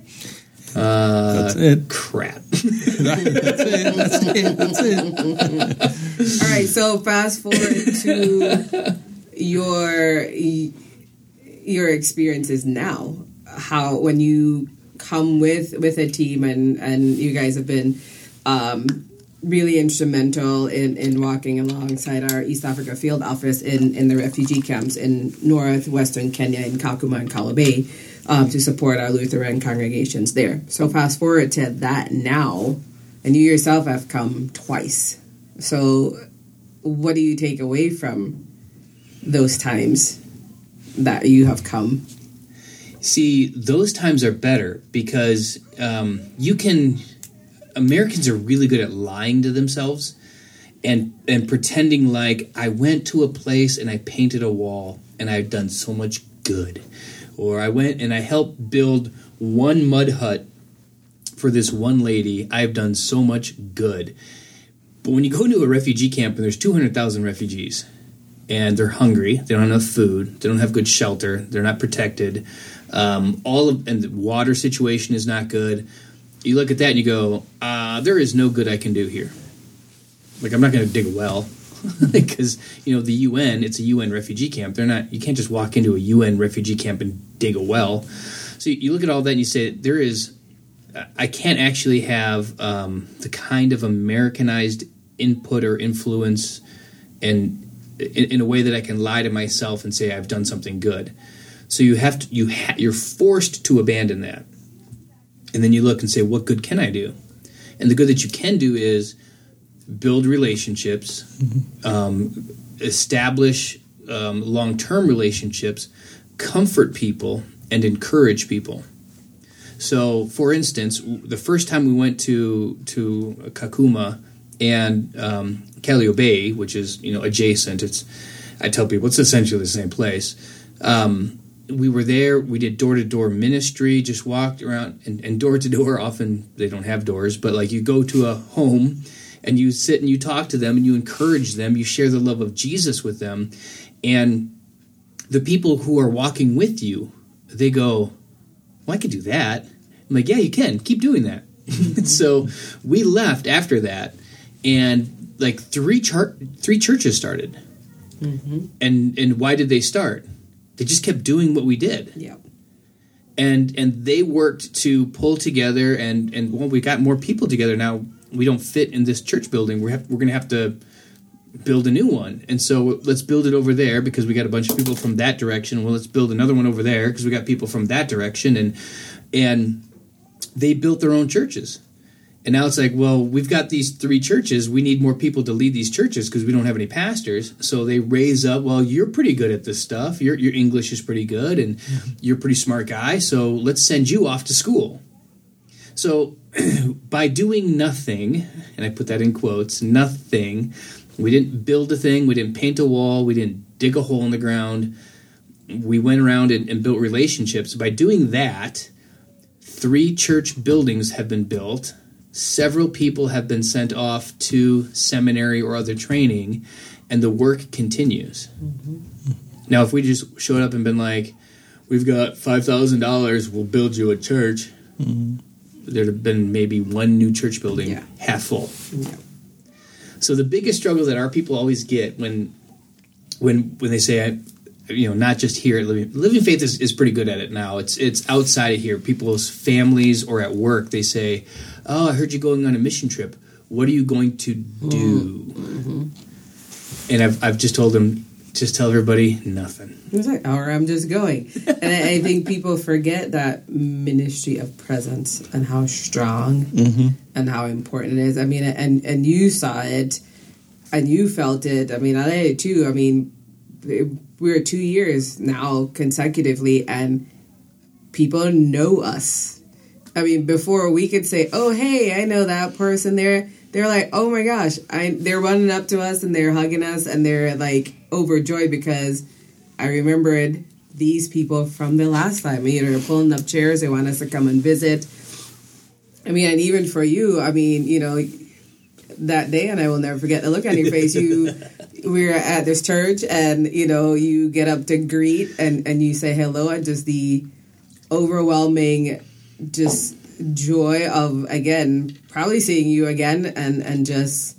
Uh, That's it. crap. That's it. That's it. That's it. All right, so fast forward to your your experiences now. How when you come with with a team and and you guys have been um, really instrumental in in walking alongside our East Africa field office in in the refugee camps in northwestern Kenya in Kakuma and Kalobeyei um, to support our Lutheran congregations there. So fast forward to that now, and you yourself have come twice. So what do you take away from those times that you have come? See, those times are better because um, you can. Americans are really good at lying to themselves and and pretending like I went to a place and I painted a wall and I've done so much good, or I went and I helped build one mud hut for this one lady. I've done so much good. But when you go to a refugee camp and there's 200,000 refugees and they're hungry, they don't have enough food, they don't have good shelter, they're not protected, um, all of and the water situation is not good. You look at that and you go, uh, there is no good I can do here. Like I'm not going to dig a well because you know the UN, it's a UN refugee camp. They're not. You can't just walk into a UN refugee camp and dig a well. So you look at all that and you say there is I can't actually have um, the kind of Americanized input or influence and in, in a way that I can lie to myself and say I've done something good. So you have to you ha- you're forced to abandon that, and then you look and say, what good can I do? And the good that you can do is build relationships, um, establish um, long term relationships, comfort people, and encourage people. So, for instance, the first time we went to to Kakuma and um, Kalobeyei, which is you know adjacent, it's I tell people it's essentially the same place. Um, we were there. We did door to door ministry. Just walked around and, and door to door. Often they don't have doors, but like you go to a home and you sit and you talk to them and you encourage them. You share the love of Jesus with them, and the people who are walking with you, they go, well, I could do that. I'm like, yeah, you can. Keep doing that. so we left after that, and like three char- three churches started. Mm-hmm. And and why did they start? They just kept doing what we did, Yeah. and and they worked to pull together. And and well, we got more people together now. We don't fit in this church building. We're have, we're gonna have to build a new one. And so let's build it over there because we got a bunch of people from that direction. Well, let's build another one over there because we got people from that direction and and they built their own churches. And now it's like, well, we've got these three churches. We need more people to lead these churches because we don't have any pastors. So they raise up, well, you're pretty good at this stuff. Your your English is pretty good and mm-hmm. you're a pretty smart guy. So let's send you off to school. So by doing nothing, and I put that in quotes, nothing, we didn't build a thing, we didn't paint a wall, we didn't dig a hole in the ground. We went around and, and built relationships. By doing that, three church buildings have been built. Several people have been sent off to seminary or other training, and the work continues. Mm-hmm. Now, if we just showed up and been like, "We've got five thousand dollars, we'll build you a church," mm-hmm. there'd have been maybe one new church building Yeah. half full. Yeah. So the biggest struggle that our people always get when when when they say I you know not just here at Living Living Faith is, is pretty good at it now. It's it's outside of here. People's families or at work they say, "Oh, I heard you going on a mission trip. What are you going to hmm. do?" Mm-hmm. And I've I've just told them just tell everybody nothing. It's like, or I'm just going. and I, I think people forget that ministry of presence and how strong mm-hmm. and how important it is. I mean, and and you saw it and you felt it. I mean, I did it too. I mean, we're two years now consecutively, and people know us. I mean, before we could say, "Oh, hey, I know that person there." They're like, "Oh my gosh!" I they're running up to us and they're hugging us and they're like overjoyed because I remembered these people from the last time. You know, they're pulling up chairs. They want us to come and visit. I mean, and even for you, I mean, you know, that day, and I will never forget the look on your face. You, we were at this church, and you know, you get up to greet, and and you say hello, and just the overwhelming, just joy of again, probably seeing you again, and and just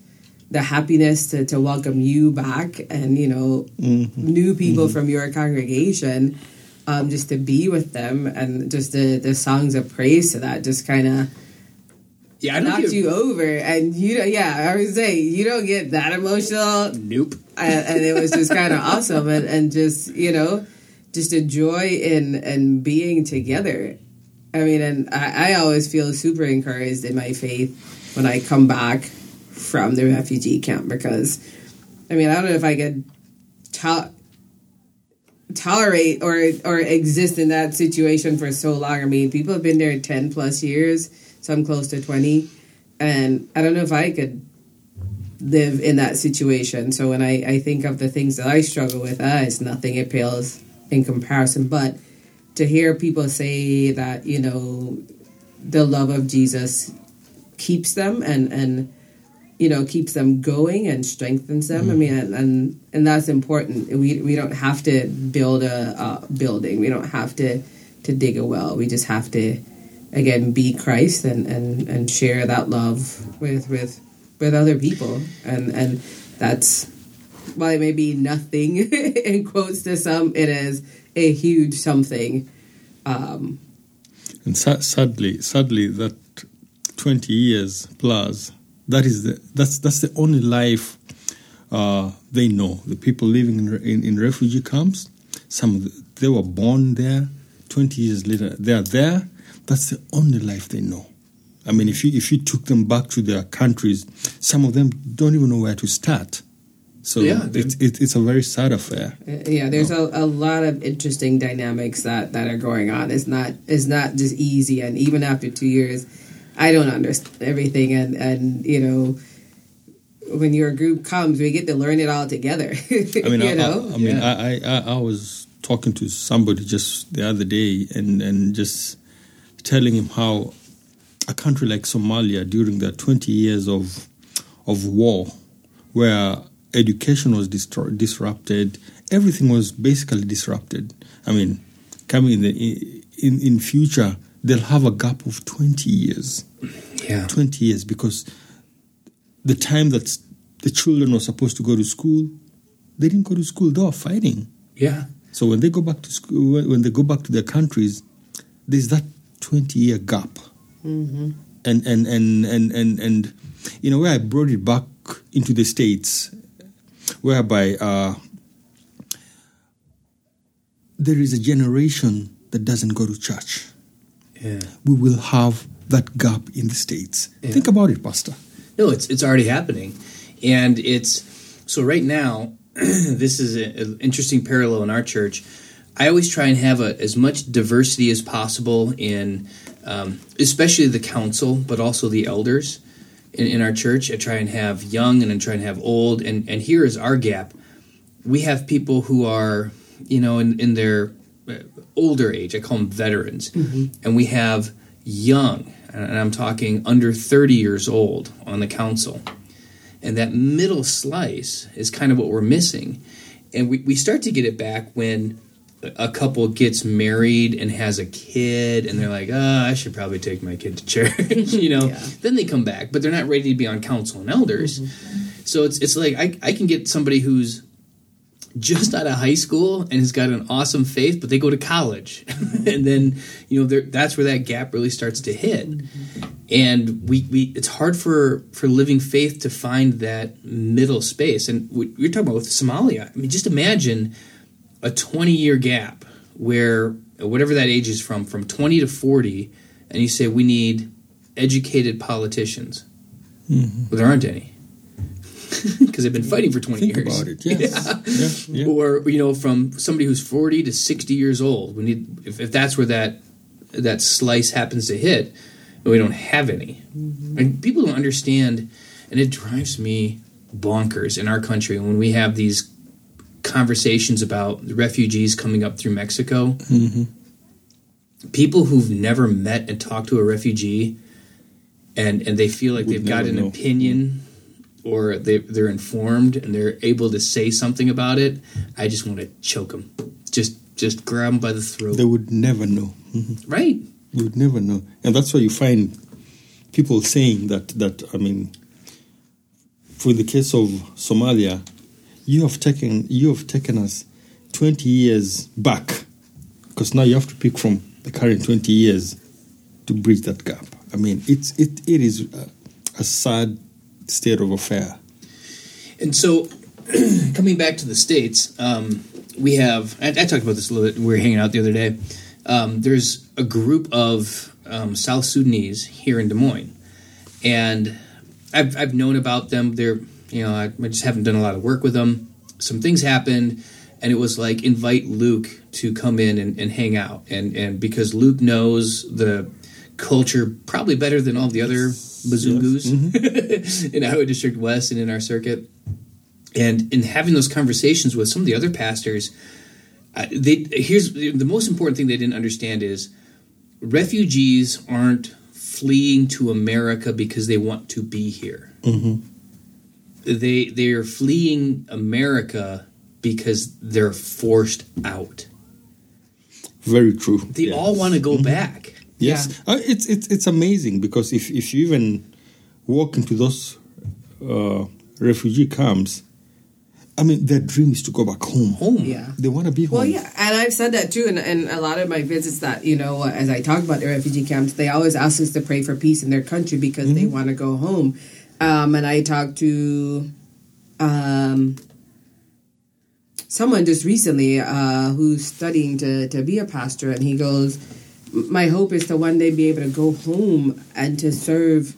the happiness to, to welcome you back and you know new people from your congregation um, just to be with them and just the, the songs of praise to that just kind of Yeah, I knocked you over and you don't yeah i would say you don't get that emotional Nope. and, and it was just kind of awesome and, and just you know just a joy in in being together i mean and I, I always feel super encouraged in my faith when i come back from the refugee camp because i mean i don't know if i could to- tolerate or or exist in that situation for so long i mean people have been there 10 plus years some close to 20 and i don't know if i could live in that situation. So when I, I think of the things that I struggle with, ah, it's nothing. It pales in comparison. But to hear people say that, you know, the love of Jesus keeps them and, and you know, keeps them going and strengthens them. I mm-hmm. mean, and, and and that's important. We we don't have to build a, a building. We don't have to to dig a well. We just have to again be Christ and and and share that love with with with other people. And and that's while it may be nothing in quotes to some, it is a huge something. Um, And sa- sadly, sadly, that twenty years plus, that is the that's that's the only life uh, they know. The people living in, in in refugee camps, some of the, they were born there. Twenty years later, they are there. That's the only life they know. I mean, if you if you took them back to their countries, some of them don't even know where to start. So Yeah, it's it's a very sad affair. Uh, yeah, there's a, a lot of interesting dynamics that, that are going on. It's not it's not just easy, and even after two years, I don't understand everything. And and you know, when your group comes, we get to learn it all together. I mean, you I, know, I, I mean, Yeah. I, I, I, was talking to somebody just the other day, and and just telling him how a country like Somalia during the twenty years of of war, where education was distro- disrupted, everything was basically disrupted. I mean, coming in the in in future, they'll have a gap of twenty years. Yeah. 20 years because the time that the children were supposed to go to school, they didn't go to school. They were fighting. Yeah. So when they go back to school, when- they go back to their countries, there's that 20 year gap. Mm-hmm. And, and, and, and, and, and, you know, where I brought it back into the States, whereby uh, there is a generation that doesn't go to church Yeah. we will have that gap in the states. Yeah. Think about it, Pastor. No, it's it's already happening, and it's so right now. this is an interesting parallel in our church. I always try and have a, as much diversity as possible in, um, especially the council, but also the elders in, in our church. I try and have young and I try and have old, and and here is our gap. We have people who are, you know, in in their uh, older age. I call them veterans, and we have young, and I'm talking under 30 years old on the council. And that middle slice is kind of what we're missing. And we, we start to get it back when a couple gets married and has a kid, and they're like, oh, I should probably take my kid to church, you know. Yeah. Then they come back, but they're not ready to be on council and elders. Mm-hmm. So it's, it's like I, I can get somebody who's just out of high school and has got an awesome faith, but they go to college, and then you know that's where that gap really starts to hit. Mm-hmm. And we, we it's hard for for living faith to find that middle space. And we, you're talking about with Somalia. I mean, just imagine a 20 year gap where whatever that age is from, from 20 to 40, and you say we need educated politicians. Mm-hmm. Well, there aren't any because they've been fighting for 20 Think years. about it. Yes. Yeah. yeah. Or you know, from somebody who's 40 to 60 years old. We need if, if that's where that that slice happens to hit, we don't have any. Mm-hmm. And people don't understand, and it drives me bonkers in our country when we have these conversations about the refugees coming up through Mexico. People who've never met and talked to a refugee, and and they feel like Would they've got an know. opinion, or they they're informed and they're able to say something about it. I just want to choke them, just just grab them by the throat. They would never know. Mhm. right? You would never know, and that's why you find people saying that. That I mean, for the case of Somalia, you have taken you have taken us twenty years back, because now you have to pick from the current twenty years to bridge that gap. I mean, it's it it is a, a sad state of affair. And so, coming back to the states, um, we have. I, I talked about this a little bit. We were hanging out the other day. Um, there's a group of um, South Sudanese here in Des Moines, and I've I've known about them. They're you know I, I just haven't done a lot of work with them. Some things happened, and it was like invite Luke to come in and, and hang out, and and because Luke knows the culture probably better than all the other Bazungus in Iowa District West and in our circuit. And in having those conversations with some of the other pastors uh, they here's the most important thing they didn't understand is refugees aren't fleeing to america because they want to be here they they're fleeing america because they're forced out Very true. they Yeah. all want to go back Yes, uh, it's it's it's amazing because if if you even walk into those uh, refugee camps, I mean, their dream is to go back home. home Yeah. They want to be home. Well, yeah, and I've said that too, and, and a lot of my visits that you know, as I talk about the refugee camps, they always ask us to pray for peace in their country because they want to go home. Um, and I talked to um, someone just recently uh, who's studying to to be a pastor, and he goes, "My hope is to one day be able to go home and to serve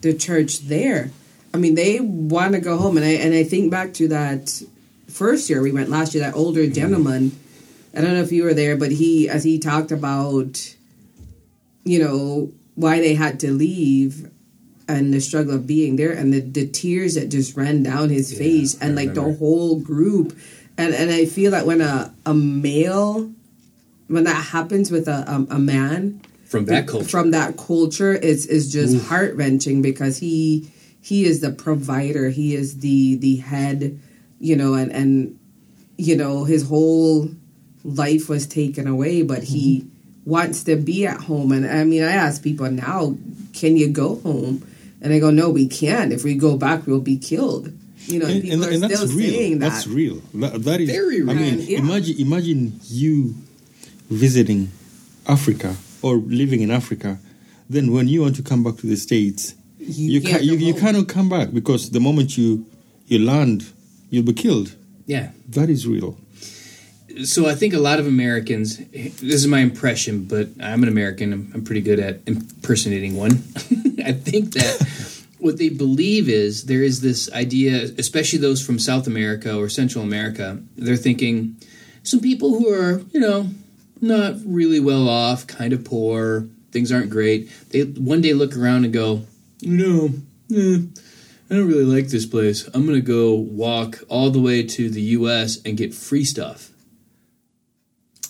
the church there." I mean, they want to go home, and I and I think back to that first year we went last year. That older gentleman, I don't know if you were there, but he as he talked about, you know, why they had to leave and the struggle of being there and the, the tears that just ran down his Yeah, face and like the whole group. And and i feel that when a, a male when that happens with a, a, a man from that culture. from that culture is is just heart wrenching because he he is the provider. He is the the head you know and and you know his whole life was taken away but he mm-hmm. wants to be at home. And i mean i ask people now can you go home and they go no we can't if we go back we'll be killed you know and, and, people and, are and that's still real. saying that That's real. That, that is Very real. I mean, yeah. imagine imagine you visiting Africa or living in Africa. Then when you want to come back to the states, You you can't ca- you, you cannot come back because the moment you you land, you'll be killed. yeah That is real. so I think a lot of Americans. This is my impression, but I'm an American. I'm, I'm pretty good at impersonating one. I think that what they believe is there is this idea, especially those from South America or Central America. They're thinking some people who are, you know, not really well off, kind of poor. Things aren't great. They one day look around and go, you know, eh, I don't really like this place. I'm going to go walk all the way to the U.S. and get free stuff.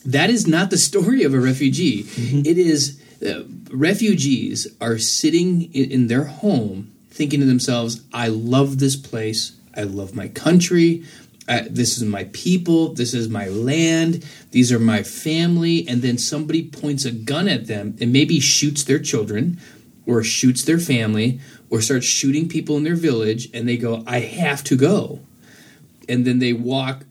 That is not the story of a refugee. It is uh, refugees are sitting in, in their home thinking to themselves, I love this place. I love my country. Uh, this is my people. This is my land. These are my family. And then somebody points a gun at them and maybe shoots their children or shoots their family or starts shooting people in their village. And they go, I have to go. And then they walk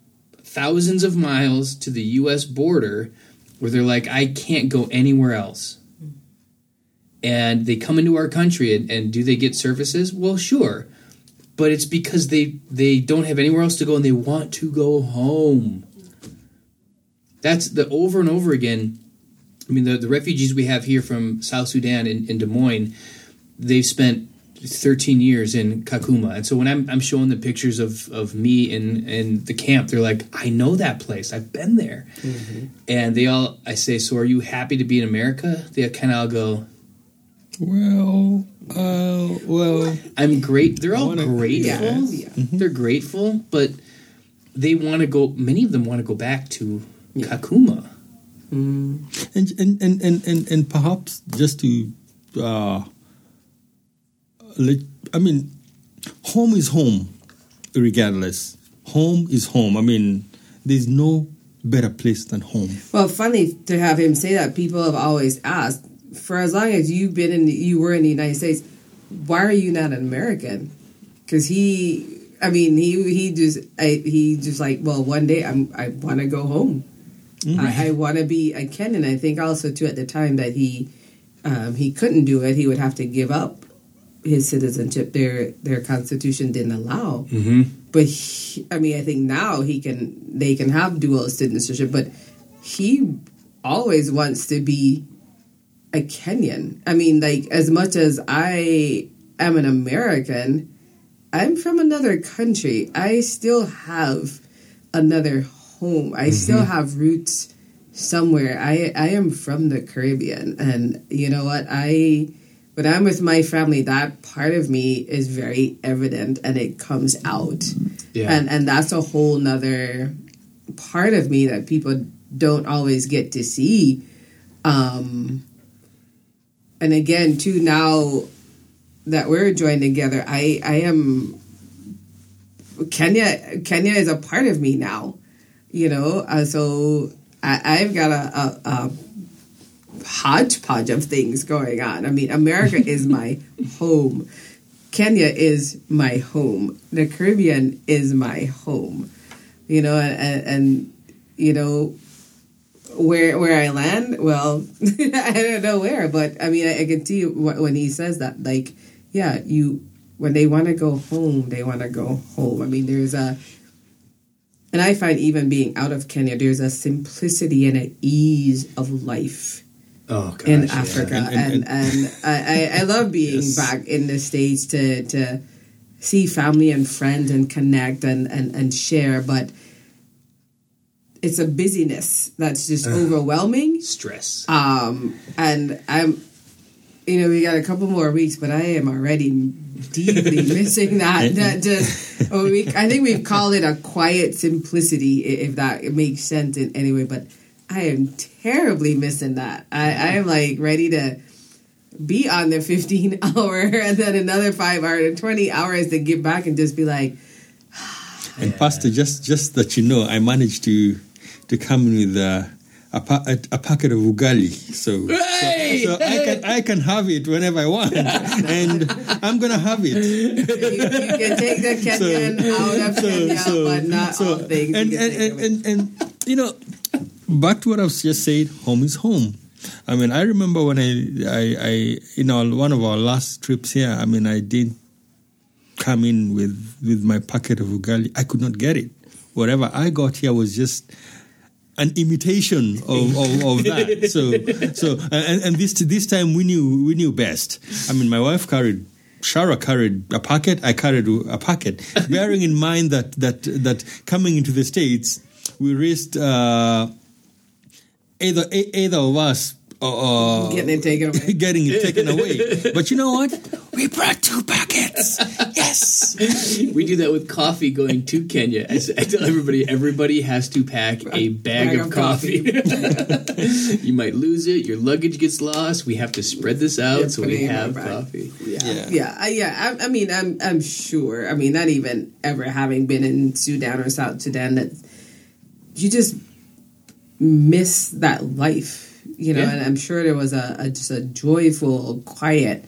thousands of miles to the US border where they're like, I can't go anywhere else. And they come into our country and, and do they get services? Well, sure. But it's because they they don't have anywhere else to go and they want to go home. That's the over and over again. I mean, the, the refugees we have here from South Sudan in, in Des Moines, they've spent 13 years in Kakuma. And so when I'm, I'm showing the pictures of, of me in, in the camp, they're like, I know that place. I've been there. Mm-hmm. And they all, I say, so are you happy to be in America? They kind of all go, Well, uh, well, I'm great. They're all wanna- grateful. Yeah. Yeah. They're grateful, but they want to go. Many of them want to go back to Kakuma. and and and and and, and perhaps just to uh, let, I mean, home is home, regardless. Home is home. I mean, there's no better place than home. Well, funny to have him say that. People have always asked, for as long as you've been in, the, you were in the United States, why are you not an American? Because he, I mean, he he just I, he just like, well, one day I'm I want to go home. I, I want to be a Kenyan. I think also too at the time that he um, he couldn't do it, he would have to give up his citizenship. Their their constitution didn't allow. Mm-hmm. But he, I mean, I think now he can they can have dual citizenship, but he always wants to be a Kenyan. I mean, like as much as I am an American, I'm from another country. I still have another home. I still have roots somewhere. I I am from the Caribbean, and you know what? I when I'm with my family, that part of me is very evident, and it comes out. Yeah. And and that's a whole nother part of me that people don't always get to see. Um, and again, too, now that we're joined together, I I am Kenya. Kenya is a part of me now. You know, uh, so I, I've got a, a, a hodgepodge of things going on. I mean, America is my home. Kenya is my home. The Caribbean is my home. You know, and, and you know where where I land. Well, I don't know where, but I mean, I, I can see wh- when he says that. Like, yeah, you when they want to go home, they want to go home. I mean, there's a and I find even being out of Kenya, there's a simplicity and an ease of life Oh, gosh. in yeah. Africa, And- and and- and, I, I I love being Yes. back in the states to to see family and friends and connect and and and share, but it's a busyness that's just overwhelming. Stress. Um, and I'm, you know, we got a couple more weeks, but I am already deeply missing that. That just, oh, we, I think we've called it a quiet simplicity, if that makes sense in any way. But I am terribly missing that. I, I am like ready to be on the 15 hour and then another five hour and 20 hours to get back and just be like, And Pastor, just just that you know, I managed to to come with a a, a, a packet of ugali, so Hey! so, so I can I can have it whenever I want, and I'm gonna have it. you, you can take the Kenyan out of Kenya, but not all things. and you and, and, and and you know, back to what I've just said, home is home. I mean, I remember when I I, I you know one of our last trips here. I mean, I didn't come in with with my packet of ugali. I could not get it. Whatever I got here was just an imitation of, of, of that. So so and, and this this time we knew we knew best. I mean, my wife carried. Shara carried a packet. I carried a packet, bearing in mind that that that coming into the states, we risked uh, either either of us uh, uh, Getting it taken away. getting it taken away. But you know what? We brought two packets. Yes. we do that with coffee going to Kenya. I, s- I tell everybody, everybody has to pack a bag, Bag of, of coffee. you might lose it. Your luggage gets lost. We have to spread this out Yeah, so we have bag. coffee. Yeah. Yeah, I, yeah. I, I mean, I'm I'm sure. I mean, not even ever having been in Sudan or South Sudan, that you just miss that life, you know. Yeah. And I'm sure there was a, a just a joyful, quiet,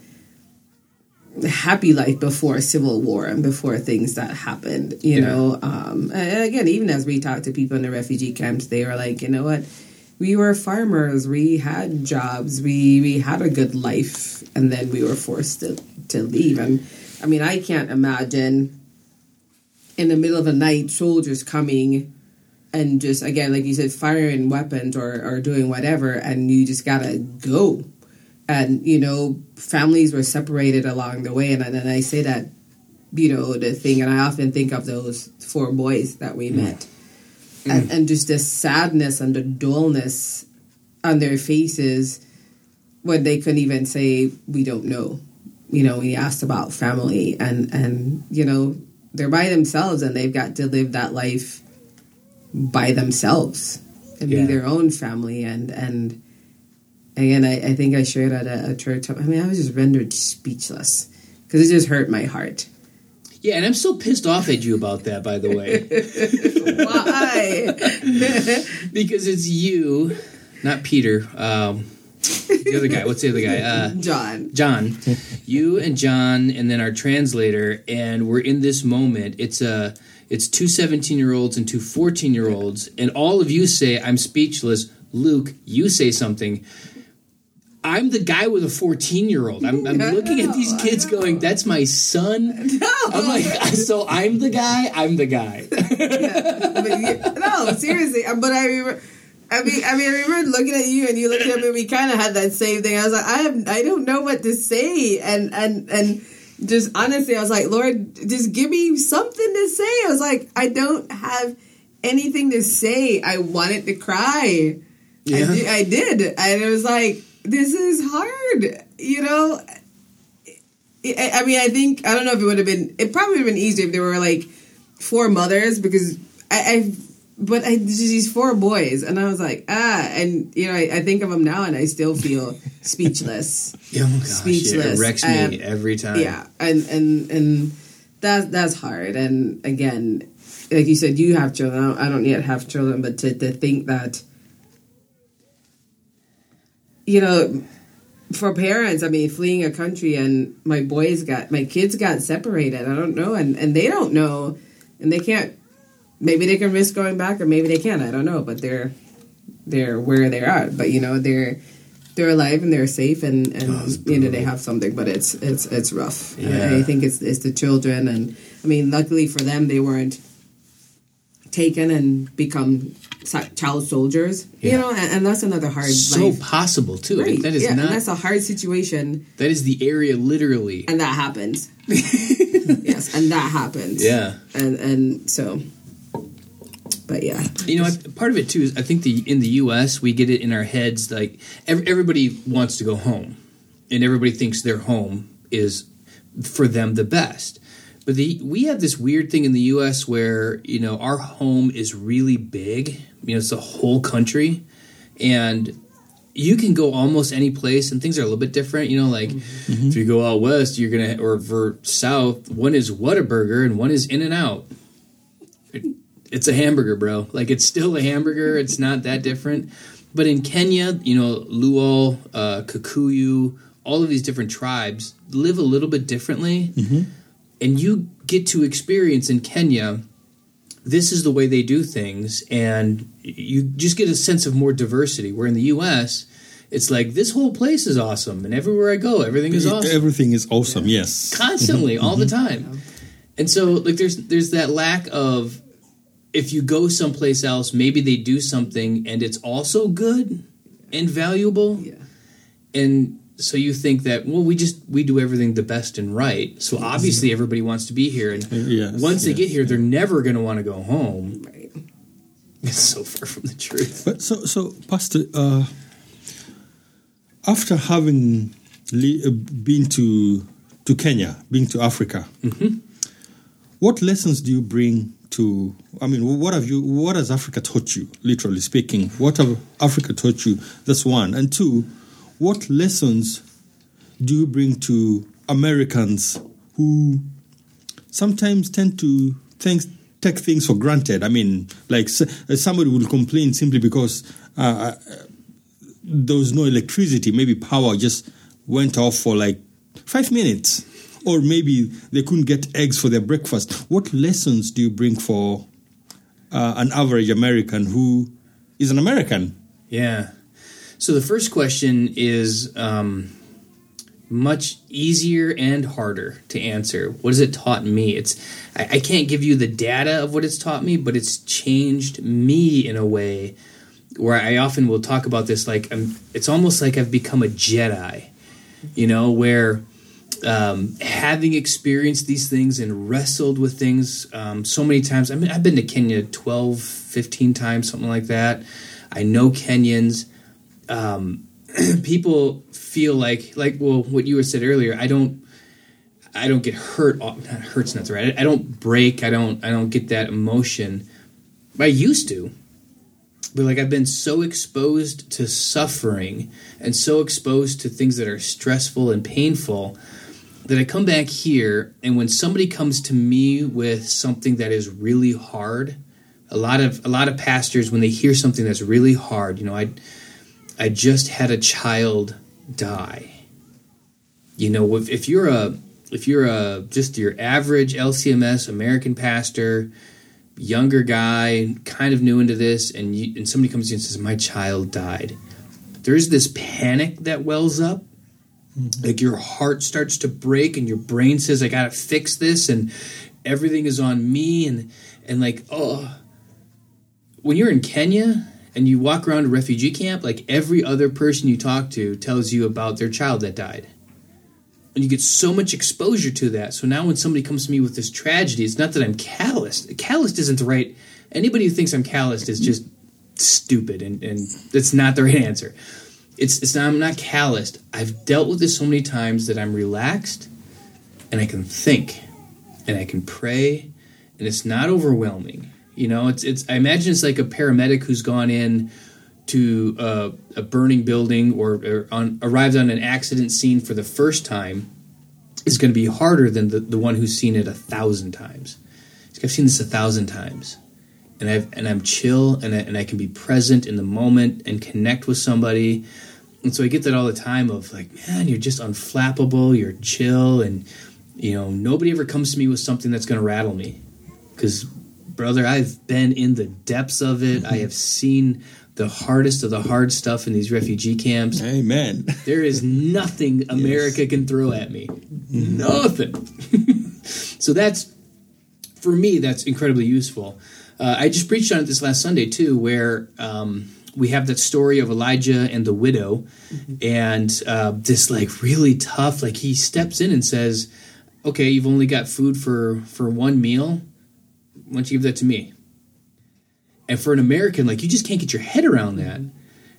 happy life before civil war and before things that happened, you Yeah. know. Um, and again, even as we talk to people in the refugee camps, they were like, you know what. We were farmers. We had jobs. We we had a good life, and then we were forced to to leave. And I mean, I can't imagine in the middle of the night soldiers coming and just again, like you said, firing weapons or or doing whatever, and you just gotta go. And you know, families were separated along the way, and and I say that, you know, the thing, and I often think of those four boys that we mm. met, mm. and, and just the sadness and the dullness on their faces when they couldn't even say we don't know. You know when he asked about family and and you know they're by themselves and they've got to live that life by themselves and Yeah. be their own family and and again I, I think I shared at a, a church I mean I was just rendered speechless because it just hurt my heart Yeah, and I'm still pissed off at you about that, by the way, why because it's you, not Peter. Um, the other guy. What's the other guy? Uh, John John, you and John, and then our translator, and we're in this moment. It's a it's two 17 year olds and two 14 year olds, and all of you say, "I'm speechless." Luke, you say something. I'm the guy with a 14 year old. I'm, I'm looking at these kids going, "That's my son." I'm like, so I'm the guy. I'm the guy. you, no, seriously. uh, But I remember. I mean, I mean, I remember looking at you, and you looked at me. We kind of had that same thing. I was like, I have, I don't know what to say, and and and just honestly, I was like, Lord, just give me something to say. I was like, I don't have anything to say. I wanted to cry. Yeah. I, did, I did, and it was like, this is hard, you know. I, I mean, I think I don't know if it would have been. It probably would have been easier if there were like four mothers because I, I but I these four boys, and I was like, ah, and you know, I, I think of them now, and I still feel speechless. Oh gosh, Speechless. It wrecks me Um, every time. yeah, and and and that that's hard. And again, like you said, you have children. I don't, I don't yet have children, but to to think that, you know. For parents, I mean, fleeing a country and my boys got, my kids got separated. I don't know, and, and they don't know, and they can't maybe they can risk going back or maybe they can't i don't know but they're they're where they're at but you know they're they're alive and they're safe and and oh, you know they have something but it's it's it's rough Yeah. I, I think it's it's the children and i mean luckily for them they weren't taken and become child soldiers Yeah. you know and, and that's another hard so life. possible too. Right. That is yeah, not. that's a hard situation that is the area literally. and that happens yes and that happens Yeah. and and so but yeah You know, I- part of it too is I think the in the U.S. we get it in our heads like ev- everybody wants to go home, and everybody thinks their home is for them the best. But the we have this weird thing in the U.S. where you know our home is really big. You know, it's the whole country, and you can go almost any place, and things are a little bit different. You know, like mm-hmm. if you go out west, you're gonna or for south, one is Whataburger and one is In and Out it's a hamburger, bro. Like it's still a hamburger. It's not that different. But in Kenya, you know, Luo, uh, Kikuyu, all of these different tribes live a little bit differently, mm-hmm. and you get to experience in Kenya. This is the way they do things, and you just get a sense of more diversity. Where in the U.S., it's like this whole place is awesome, and everywhere I go, everything is awesome Everything is awesome. Yes. constantly mm-hmm. all the mm-hmm. time and so like there's there's that lack of if you go someplace else maybe they do something and it's also good and valuable. Yeah. And so you think that well we just we do everything the best and right. So obviously everybody wants to be here. And Yes, once they get here they're never going to want to go home. Right. It's so far from the truth. But so, so Pastor, uh, after having le- uh, been to to Kenya, being to Africa, what lessons do you bring to? I mean, what have you? What has Africa taught you? Literally speaking, what have Africa taught you? That's one. And two, what lessons do you bring to Americans who sometimes tend to things take things for granted. I mean, like uh, somebody will complain simply because uh, uh, there was no electricity. Maybe power just went off for like five minutes, or maybe they couldn't get eggs for their breakfast. What lessons do you bring for uh, an average American who is an American? Yeah. So the first question is um, much easier and harder to answer. What has it taught me? It's I, I can't give you the data of what it's taught me, but it's changed me in a way where I often will talk about this. Like I'm, it's almost like I've become a Jedi, you know, where um, having experienced these things and wrestled with things um, so many times. I mean, I've been to Kenya 12, 15 times, something like that. I know Kenyans. Um, people feel like, like, well, what you said earlier. I don't, I don't get hurt. Not hurt's not the right. I don't break. I don't. I don't get that emotion. I used to, but like I've been so exposed to suffering and so exposed to things that are stressful and painful that I come back here and when somebody comes to me with something that is really hard, a lot of a lot of pastors when they hear something that's really hard, you know, I I just had a child die. You know, if, if you're a if you're a just your average LCMS American pastor, younger guy, kind of new into this, and you, and somebody comes to you and says, "My child died," there's this panic that wells up. Mm-hmm. Like your heart starts to break, and your brain says, "I gotta fix this," and everything is on me, and and like oh, when you're in Kenya and you walk around a refugee camp, like every other person you talk to tells you about their child that died. And you get so much exposure to that. So now when somebody comes to me with this tragedy, it's not that I'm calloused. Calloused isn't the right. Anybody who thinks I'm calloused is just stupid, and, and that's not the right answer. It's, it's not, I'm not calloused. I've dealt with this so many times that I'm relaxed and I can think and I can pray and it's not overwhelming. You know, it's it's. I imagine it's like a paramedic who's gone in to uh, a burning building or, or on, arrived on an accident scene for the first time is going to be harder than the, the one who's seen it a thousand times. Like, I've seen this a thousand times, and I've and I'm chill and I, and I can be present in the moment and connect with somebody. And so I get that all the time of like, man, you're just unflappable, you're chill, and you know nobody ever comes to me with something that's going to rattle me. Because brother i've been in the depths of it. I mm-hmm. have seen the hardest of the hard stuff in these refugee camps. Amen. there is nothing america can throw at me. Mm-hmm. Nothing. So that's for me that's incredibly useful uh, i just preached on it this last sunday too where um, we have that story of elijah and the widow and uh, this like really tough like he steps in and says okay you've only got food for for one meal why don't you give that to me? And for an American, like you just can't get your head around that.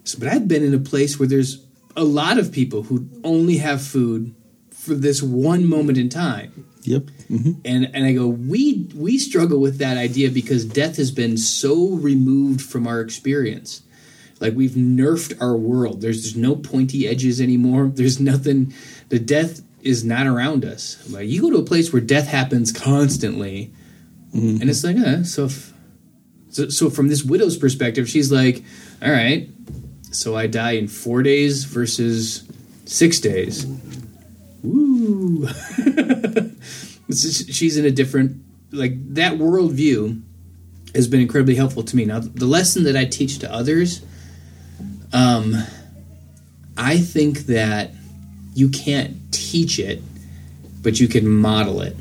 So, but I've been in a place where there's a lot of people who only have food for this one moment in time. Yep. hmm And and I go, we we struggle with that idea because death has been so removed from our experience. Like we've nerfed our world. There's there's no pointy edges anymore. There's nothing. The death is not around us. Like you go to a place where death happens constantly, and it's like, so, if, so so from this widow's perspective, she's like, all right, so I die in four days versus six days. Woo! She's in a different like that worldview has been incredibly helpful to me. Now, the lesson that I teach to others, um, I think that you can't teach it, but you can model it.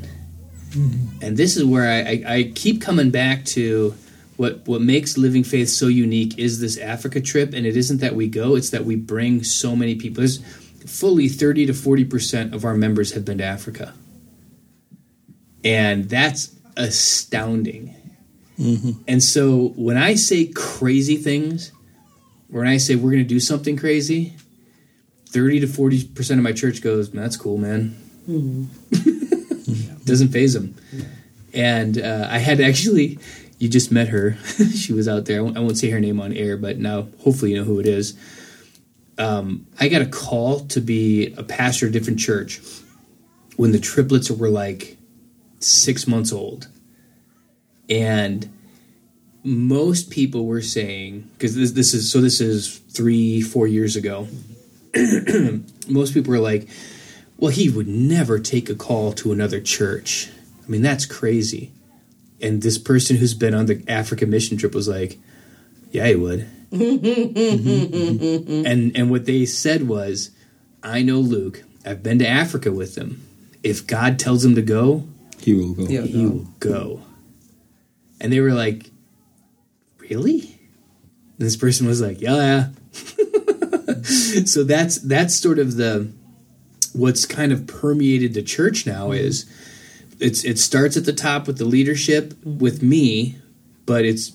And this is where I, I, I keep coming back to what what makes Living Faith so unique is this Africa trip, and it isn't that we go; it's that we bring so many people. There's fully thirty to forty percent of our members have been to Africa, and that's astounding. And so when I say crazy things, when I say we're going to do something crazy, thirty to forty percent of my church goes, "Man, "That's cool, man." Doesn't phase them. And uh, I had actually, you just met her. she was out there. I won't, I won't say her name on air, but now hopefully you know who it is. Um, I got a call to be a pastor at a different church when the triplets were like six months old. And most people were saying, because this, this is, so this is three, four years ago. most people were like, well, he would never take a call to another church. I mean, that's crazy. And this person who's been on the African mission trip was like, yeah, he would. and and what they said was, I know Luke. I've been to Africa with him. If God tells him to go, He will go. Yeah. he will go. And they were like, really? And this person was like, yeah. yeah. so that's that's sort of the what's kind of permeated the church now mm-hmm. is it's it starts at the top with the leadership with me, but it's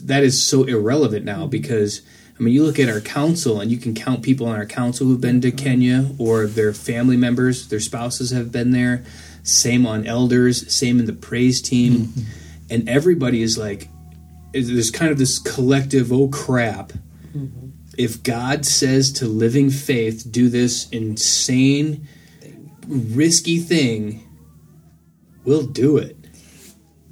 that is so irrelevant now mm-hmm. because I mean you look at our council and you can count people on our council who've been to mm-hmm. Kenya or their family members, their spouses have been there. Same on elders, same in the praise team. Mm-hmm. And everybody is like there's kind of this collective oh crap. Mm-hmm. If God says to living faith, do this insane, risky thing, we'll do it.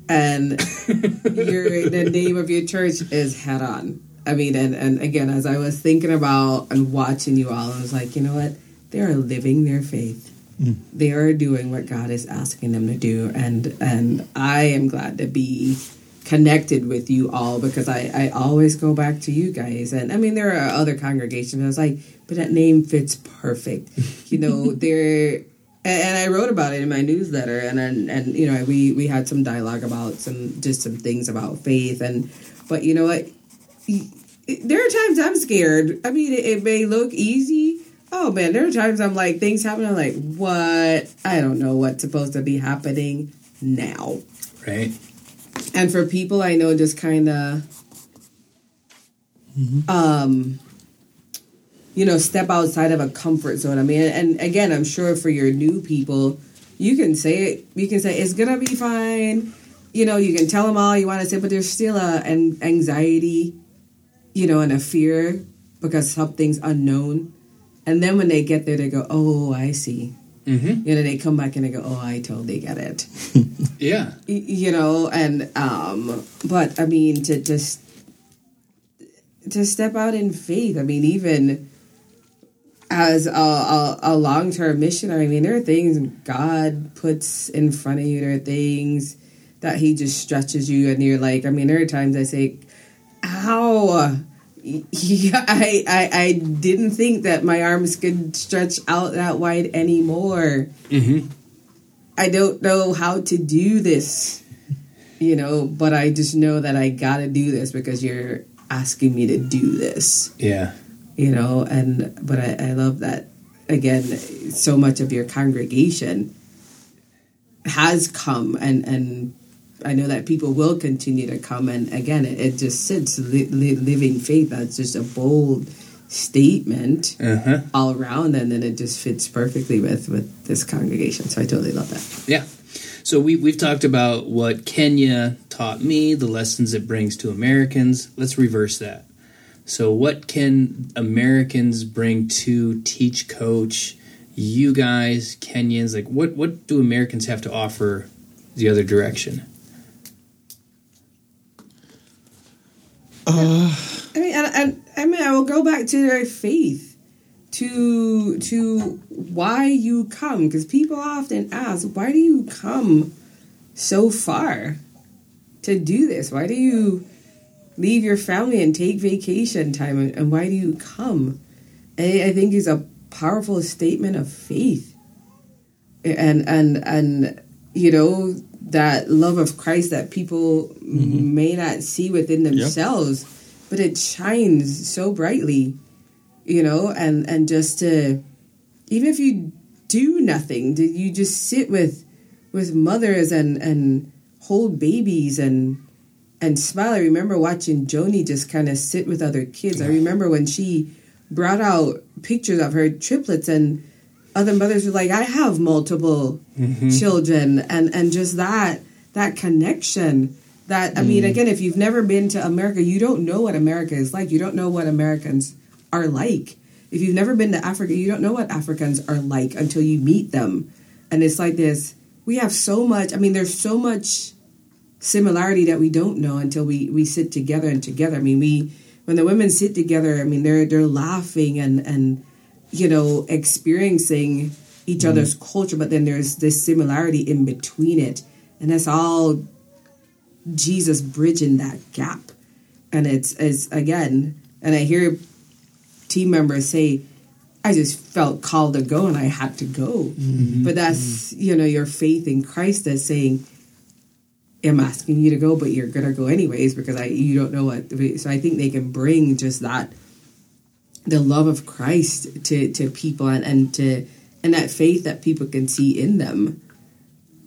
and your the name of your church is head on. I mean, and, and again, as I was thinking about and watching you all, I was like, you know what? They are living their faith. They are doing what God is asking them to do, and and I am glad to be connected with you all because I, I always go back to you guys. And I mean, there are other congregations. I was like, but that name fits perfect. You know, they're and, and I wrote about it in my newsletter, and and, and you know we we had some dialogue about some just some things about faith, and but you know what, there are times I'm scared. I mean, it, it may look easy. Oh man, there are times I'm like things happen. I'm like, what? I don't know what's supposed to be happening now. Right? And for people I know, just kind of, um, you know, step outside of a comfort zone. I mean, and again, I'm sure for your new people, you can say it. You can say it's gonna be fine. You know, you can tell them all you want to say, but there's still a an anxiety, you know, and a fear because something's unknown. And then when they get there, they go, "Oh, I see." Mm-hmm. You know, they come back and they go, "Oh, I totally get it." Yeah. You know and um but i mean to just to step out in faith i mean even as a, a, a long-term missionary i mean there are things god puts in front of you there are things that he just stretches you and you're like i mean there are times i say ow yeah, I, I I didn't think that my arms could stretch out that wide anymore. Mm-hmm. I don't know how to do this, you know, but I just know that I gotta do this because you're asking me to do this, Yeah. you know, and but I, I love that again, so much of your congregation has come and and I know that people will continue to come and again it, it just sits li- li- living faith that's just a bold statement Uh-huh. all around and then it just fits perfectly with with this congregation so I totally love that Yeah. So we we've talked about what Kenya taught me, the lessons it brings to Americans. Let's reverse that. So what can Americans bring to teach coach you guys, Kenyans, like what what do Americans have to offer the other direction? Uh. I mean, and, and I mean, I will go back to their faith, to to why you come, because people often ask, why do you come so far to do this? Why do you leave your family and take vacation time, and, and why do you come? And I think is a powerful statement of faith, and and and you know that love of Christ that people mm-hmm. may not see within themselves, but it shines so brightly, you know, and and just to even if you do nothing, do you just sit with with mothers and and hold babies and and smile. I remember watching Joni just kind of sit with other kids. I remember when she brought out pictures of her triplets and other mothers were like, I have multiple mm-hmm. children and and just that that connection that I mean mm. again if you've never been to America, you don't know what America is like. You don't know what Americans are like. If you've never been to Africa, you don't know what Africans are like until you meet them. And it's like this we have so much I mean there's so much similarity that we don't know until we we sit together and together. I mean, we when the women sit together, I mean they're they're laughing and and you know experiencing each mm-hmm. other's culture, but then there's this similarity in between it, and that's all Jesus bridging that gap. And it's it's again, and I hear team members say. I just felt called to go and I had to go. Mm-hmm. But that's, mm-hmm. you know, your faith in Christ that's saying, I'm asking you to go, but you're gonna go anyways because I you don't know what. So I think they can bring just that, the love of Christ to to people and and to and that faith that people can see in them,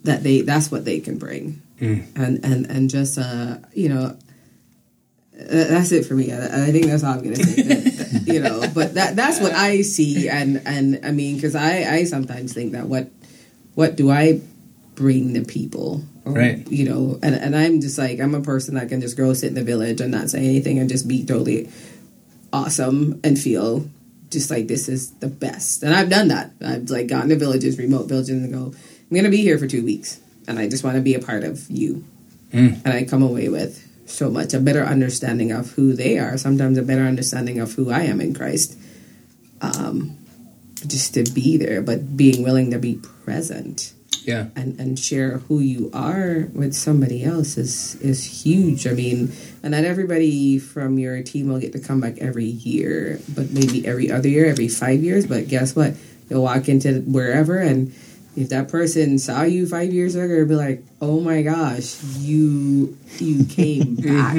that they that's what they can bring, and and and just uh you know. uh, That's it for me. I, I think that's all I'm gonna say. That- that, you know, but that that's what I see, and and I mean, because I I sometimes think that what what do I bring the people. Or, Right. You know, and, and I'm just like, I'm a person that can just go sit in the village and not say anything and just be totally awesome and feel just like this is the best. And I've done that. I've like gotten to villages, remote villages, and go, I'm going to be here for two weeks and I just want to be a part of you. And I come away with so much a better understanding of who they are, sometimes a better understanding of who I am in Christ. Um, just to be there, but being willing to be present Yeah. and, and share who you are with somebody else is is huge. I mean, and not everybody from your team will get to come back every year, but maybe every other year, every five years. But guess what? You'll walk into wherever, and if that person saw you five years ago, they'll be like, "Oh my gosh, you you came back."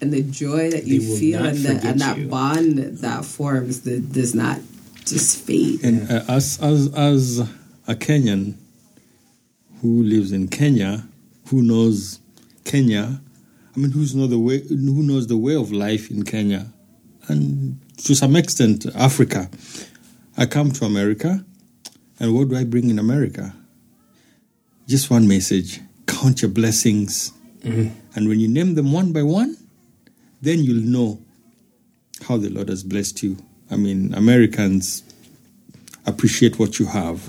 And the joy that you feel and, the, and that bond that forms that does not just fade. And uh, as as as a Kenyan who lives in Kenya, who knows Kenya, I mean, who's know the way, who knows the way of life in Kenya, and to some extent Africa. I come to America, and what do I bring in America? Just one message: count your blessings, mm-hmm. and when you name them one by one, then you'll know how the Lord has blessed you. I mean, Americans appreciate what you have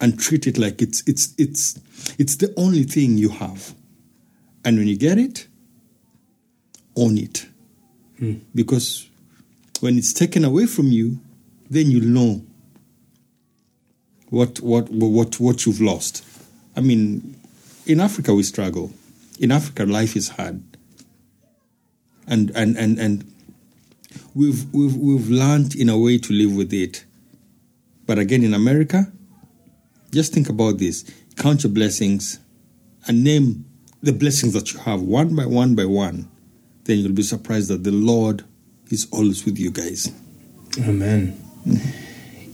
and treat it like it's it's it's it's the only thing you have. And when you get it, own it. Hmm. Because when it's taken away from you, then you'll know what what what what you've lost. I mean, in Africa we struggle. In Africa life is hard. And and and and we've we've we've learned in a way to live with it. But again, in America, just think about this: count your blessings, and name the blessings that you have one by one by one. Then you'll be surprised that the Lord is always with you guys. Amen.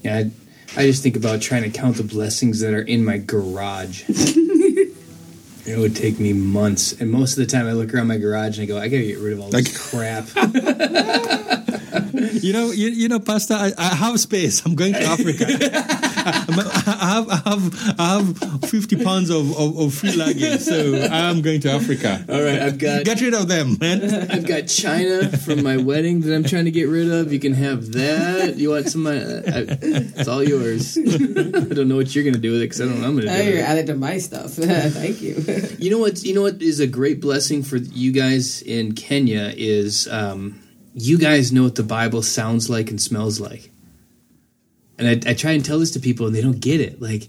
Yeah, I, I just think about trying to count the blessings that are in my garage. it would take me months, and most of the time I look around my garage and I go, I gotta get rid of all this crap. You know, you, you know, Pastor, I, I have space. I'm going to Africa. I have I have I have fifty pounds of, of, of free luggage, so I'm going to Africa. all right, I've got Get rid of them, man. I've got China from my wedding that I'm trying to get rid of. You can have that. You want some? Uh, I, it's all yours. I don't know what you're gonna do with it because I don't know what I'm gonna Now do. with you're it. added to my stuff. Thank you. You know what? You know what is a great blessing for you guys in Kenya is um, you guys know what the Bible sounds like and smells like. And I, I try and tell this to people, and they don't get it. Like,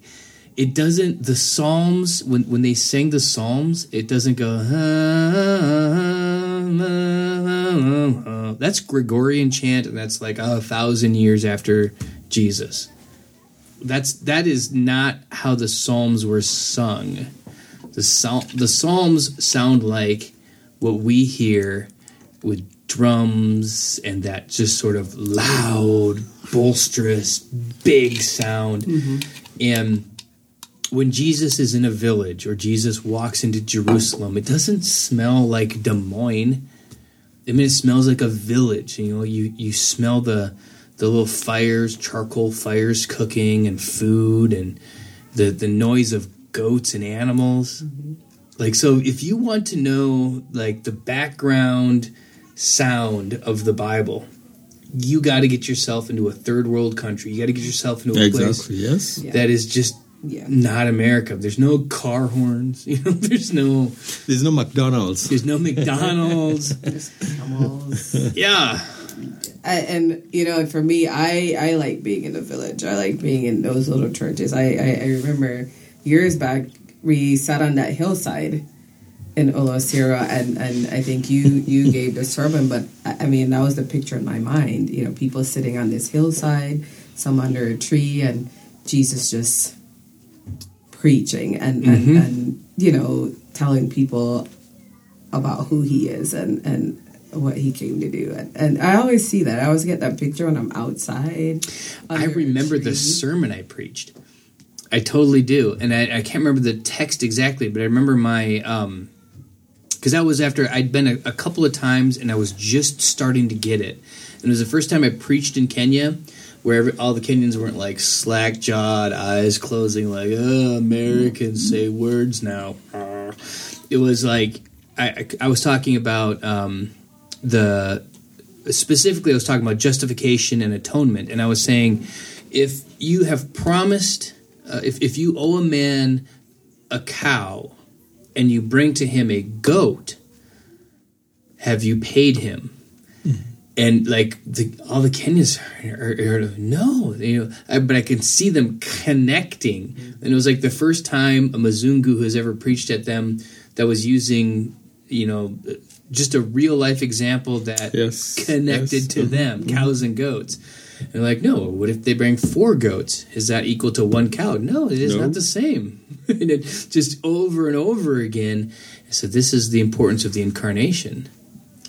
it doesn't. The Psalms when when they sing the Psalms, it doesn't go. That's Gregorian chant, and that's like a thousand years after Jesus. That's that is not how the Psalms were sung the the psalms sound like what we hear with drums and that just sort of loud boisterous big sound. Mm-hmm. And when jesus is in a village or jesus walks into jerusalem it doesn't smell like des moines. I mean it smells like a village you know you you smell the the little fires charcoal fires cooking and food and the the noise of goats and animals. Mm-hmm. Like so if you want to know like the background sound of the bible you got to get yourself into a third world country you got to get yourself into a Exactly. place Yes. That is just Yeah. not america there's no car horns you know there's no There's no McDonald's. there's no mcdonald's there's Camels. yeah I, and you know, for me, I I like being in the village. I like being in those little churches. I I, I remember years back we sat on that hillside in Olosira, and and I think you you gave the sermon, but I, mean that was the picture in my mind. You know, people sitting on this hillside, some under a tree, and Jesus just preaching and and, and you know telling people about who he is and and what he came to do and, and i always see that i always get that picture when i'm outside I remember the sermon I preached. I totally do, and I, I can't remember the text exactly, but I remember my um, because that was after I'd been a, a couple of times, and I was just starting to get it. And it was the first time I preached in Kenya, where every, all the Kenyans weren't like slack jawed, eyes closing, like oh, Americans say words now. It was like I, I, was talking about um, the specifically. I was talking about justification and atonement, and I was saying if you have promised, uh, if if you owe a man a cow and you bring to him a goat, have you paid him? And like the, all the Kenyans are, are, are no, you know, I, but I can see them connecting. And it was like the first time a Mazungu who has ever preached at them that was using, you know, just a real life example that Yes, connected yes, to mhm, them, cows and goats. And they're like, no, what if they bring four goats? Is that equal to one cow? No, it is No. not the same. and it just over and over again. So this is the importance of the incarnation.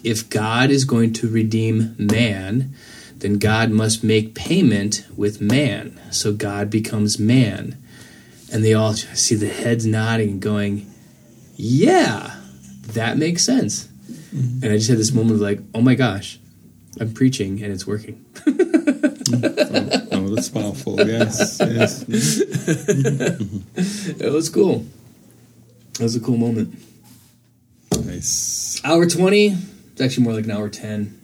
If God is going to redeem man, then God must make payment with man. So God becomes man. And they all see the heads nodding and going, yeah, that makes sense. Mm-hmm. And I just had this moment of like, oh my gosh, I'm preaching and it's working. Oh, that's powerful. Yes, yes. It was cool. That was a cool moment. Nice. Hour 20. It's actually more like an hour 10.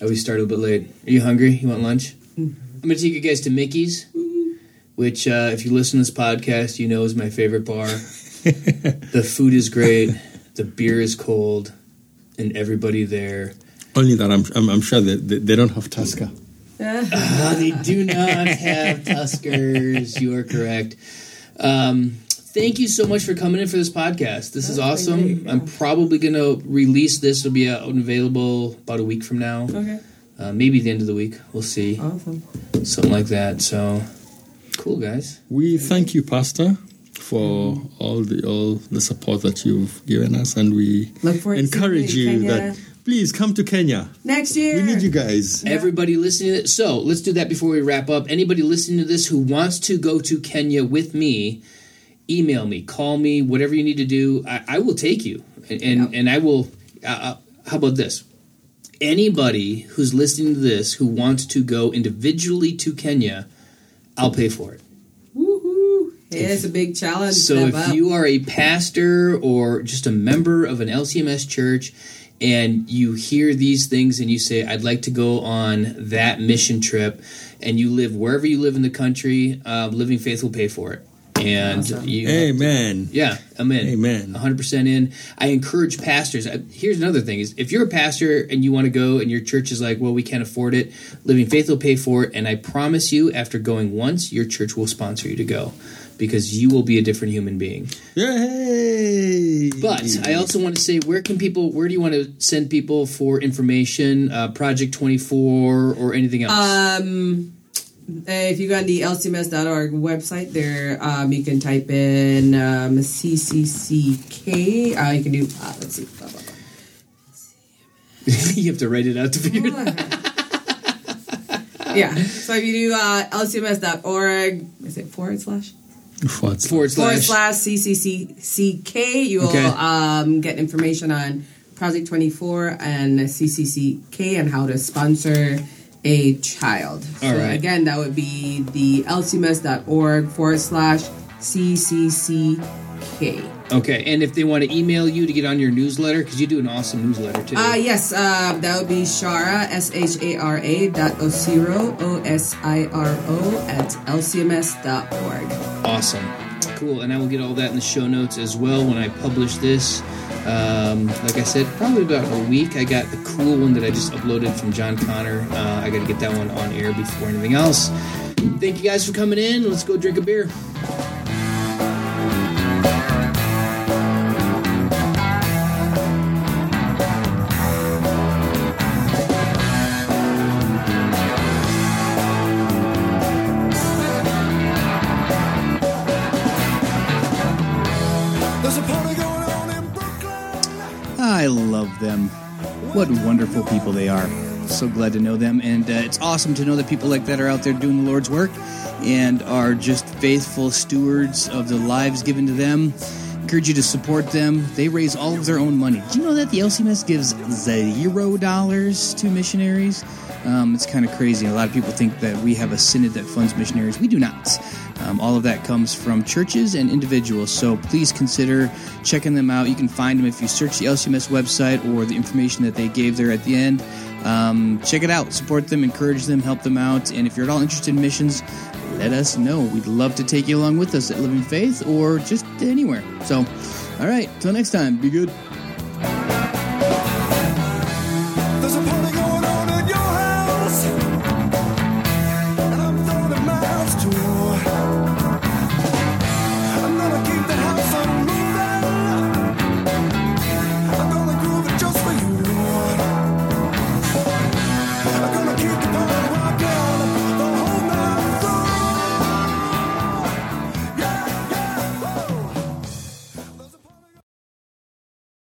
I always start a little bit late. Are you hungry? You want lunch? I'm going to take you guys to Mickey's, which, uh, if you listen to this podcast, you know is my favorite bar. the food is great, the beer is cold, and everybody there. Only that I'm, I'm, I'm sure that they, they don't have Tusker. Uh, they do not have Tuskers. You are correct. Um, thank you so much for coming in for this podcast. This is awesome. great, yeah. I'm probably going to release this. It'll be out and available about a week from now. Okay. Uh, maybe the end of the week. We'll see. Awesome. Something like that. So cool, guys. We thank you, Pastor, for all the all the support that you've given us, and we Look forward to encourage you you that please come to Kenya. Next year. We need you guys. Everybody listening to this. So let's do that before we wrap up. Anybody listening to this who wants to go to Kenya with me, email me, call me, whatever you need to do. I, I will take you, and and, and I will. Uh, uh, how about this? Anybody who's listening to this who wants to go individually to Kenya, I'll pay for it. Woohoo! It's a big challenge. So if up. you are a pastor or just a member of an LCMS church and you hear these things and you say, I'd like to go on that mission trip, and you live wherever you live in the country, uh, Living Faith will pay for it. And Awesome. you, Amen. yeah, I'm in. Amen. 100% in. I encourage pastors. I- Here's another thing is if you're a pastor and you want to go and your church is like, well, we can't afford it, Living Faith will pay for it. And I promise you, after going once, your church will sponsor you to go because you will be a different human being. Yay! But I also want to say, where can people, where do you want to send people for information, uh, Project 24 or anything else? Um, uh, if you go on the lcms.org website, there um, you can type in um, CCCK. Uh, you can do, uh, let's see. Blah, blah, blah. you have to write it out to figure it out. yeah. So if you do uh, lcms.org, is it forward slash? Forward Forward Forward slash. slash CCCK, you will Okay. um, get information on Project 24 and CCCK and how to sponsor a child. So All right. again, that would be the lcms.org forward slash CCCK. Okay, and if they want to email you to get on your newsletter, because you do an awesome newsletter too. Uh, yes, uh, that would be Shara, S H A R A dot Osiro, O S I R O, at lcms dot org. Awesome. Cool. And I will get all that in the show notes as well when I publish this. Um, like I said, probably about a week. I got the cool one that I just uploaded from John Connor. Uh, I got to get that one on air before anything else. Thank you guys for coming in. Let's go drink a beer. Them. What wonderful people they are. So glad to know them. And uh, it's awesome to know that people like that are out there doing the Lord's work and are just faithful stewards of the lives given to them. encourage you to support them. They raise all of their own money. Do you know that the LCMS gives zero dollars to missionaries? Um, it's kind of crazy. A lot of people think that we have a synod that funds missionaries. We do not. Um, all of that comes from churches and individuals. So please consider checking them out. You can find them if you search the LCMS website or the information that they gave there at the end. Um, check it out. Support them, encourage them, help them out. And if you're at all interested in missions, let us know. We'd love to take you along with us at Living Faith or just anywhere. So, all right, till next time, be good.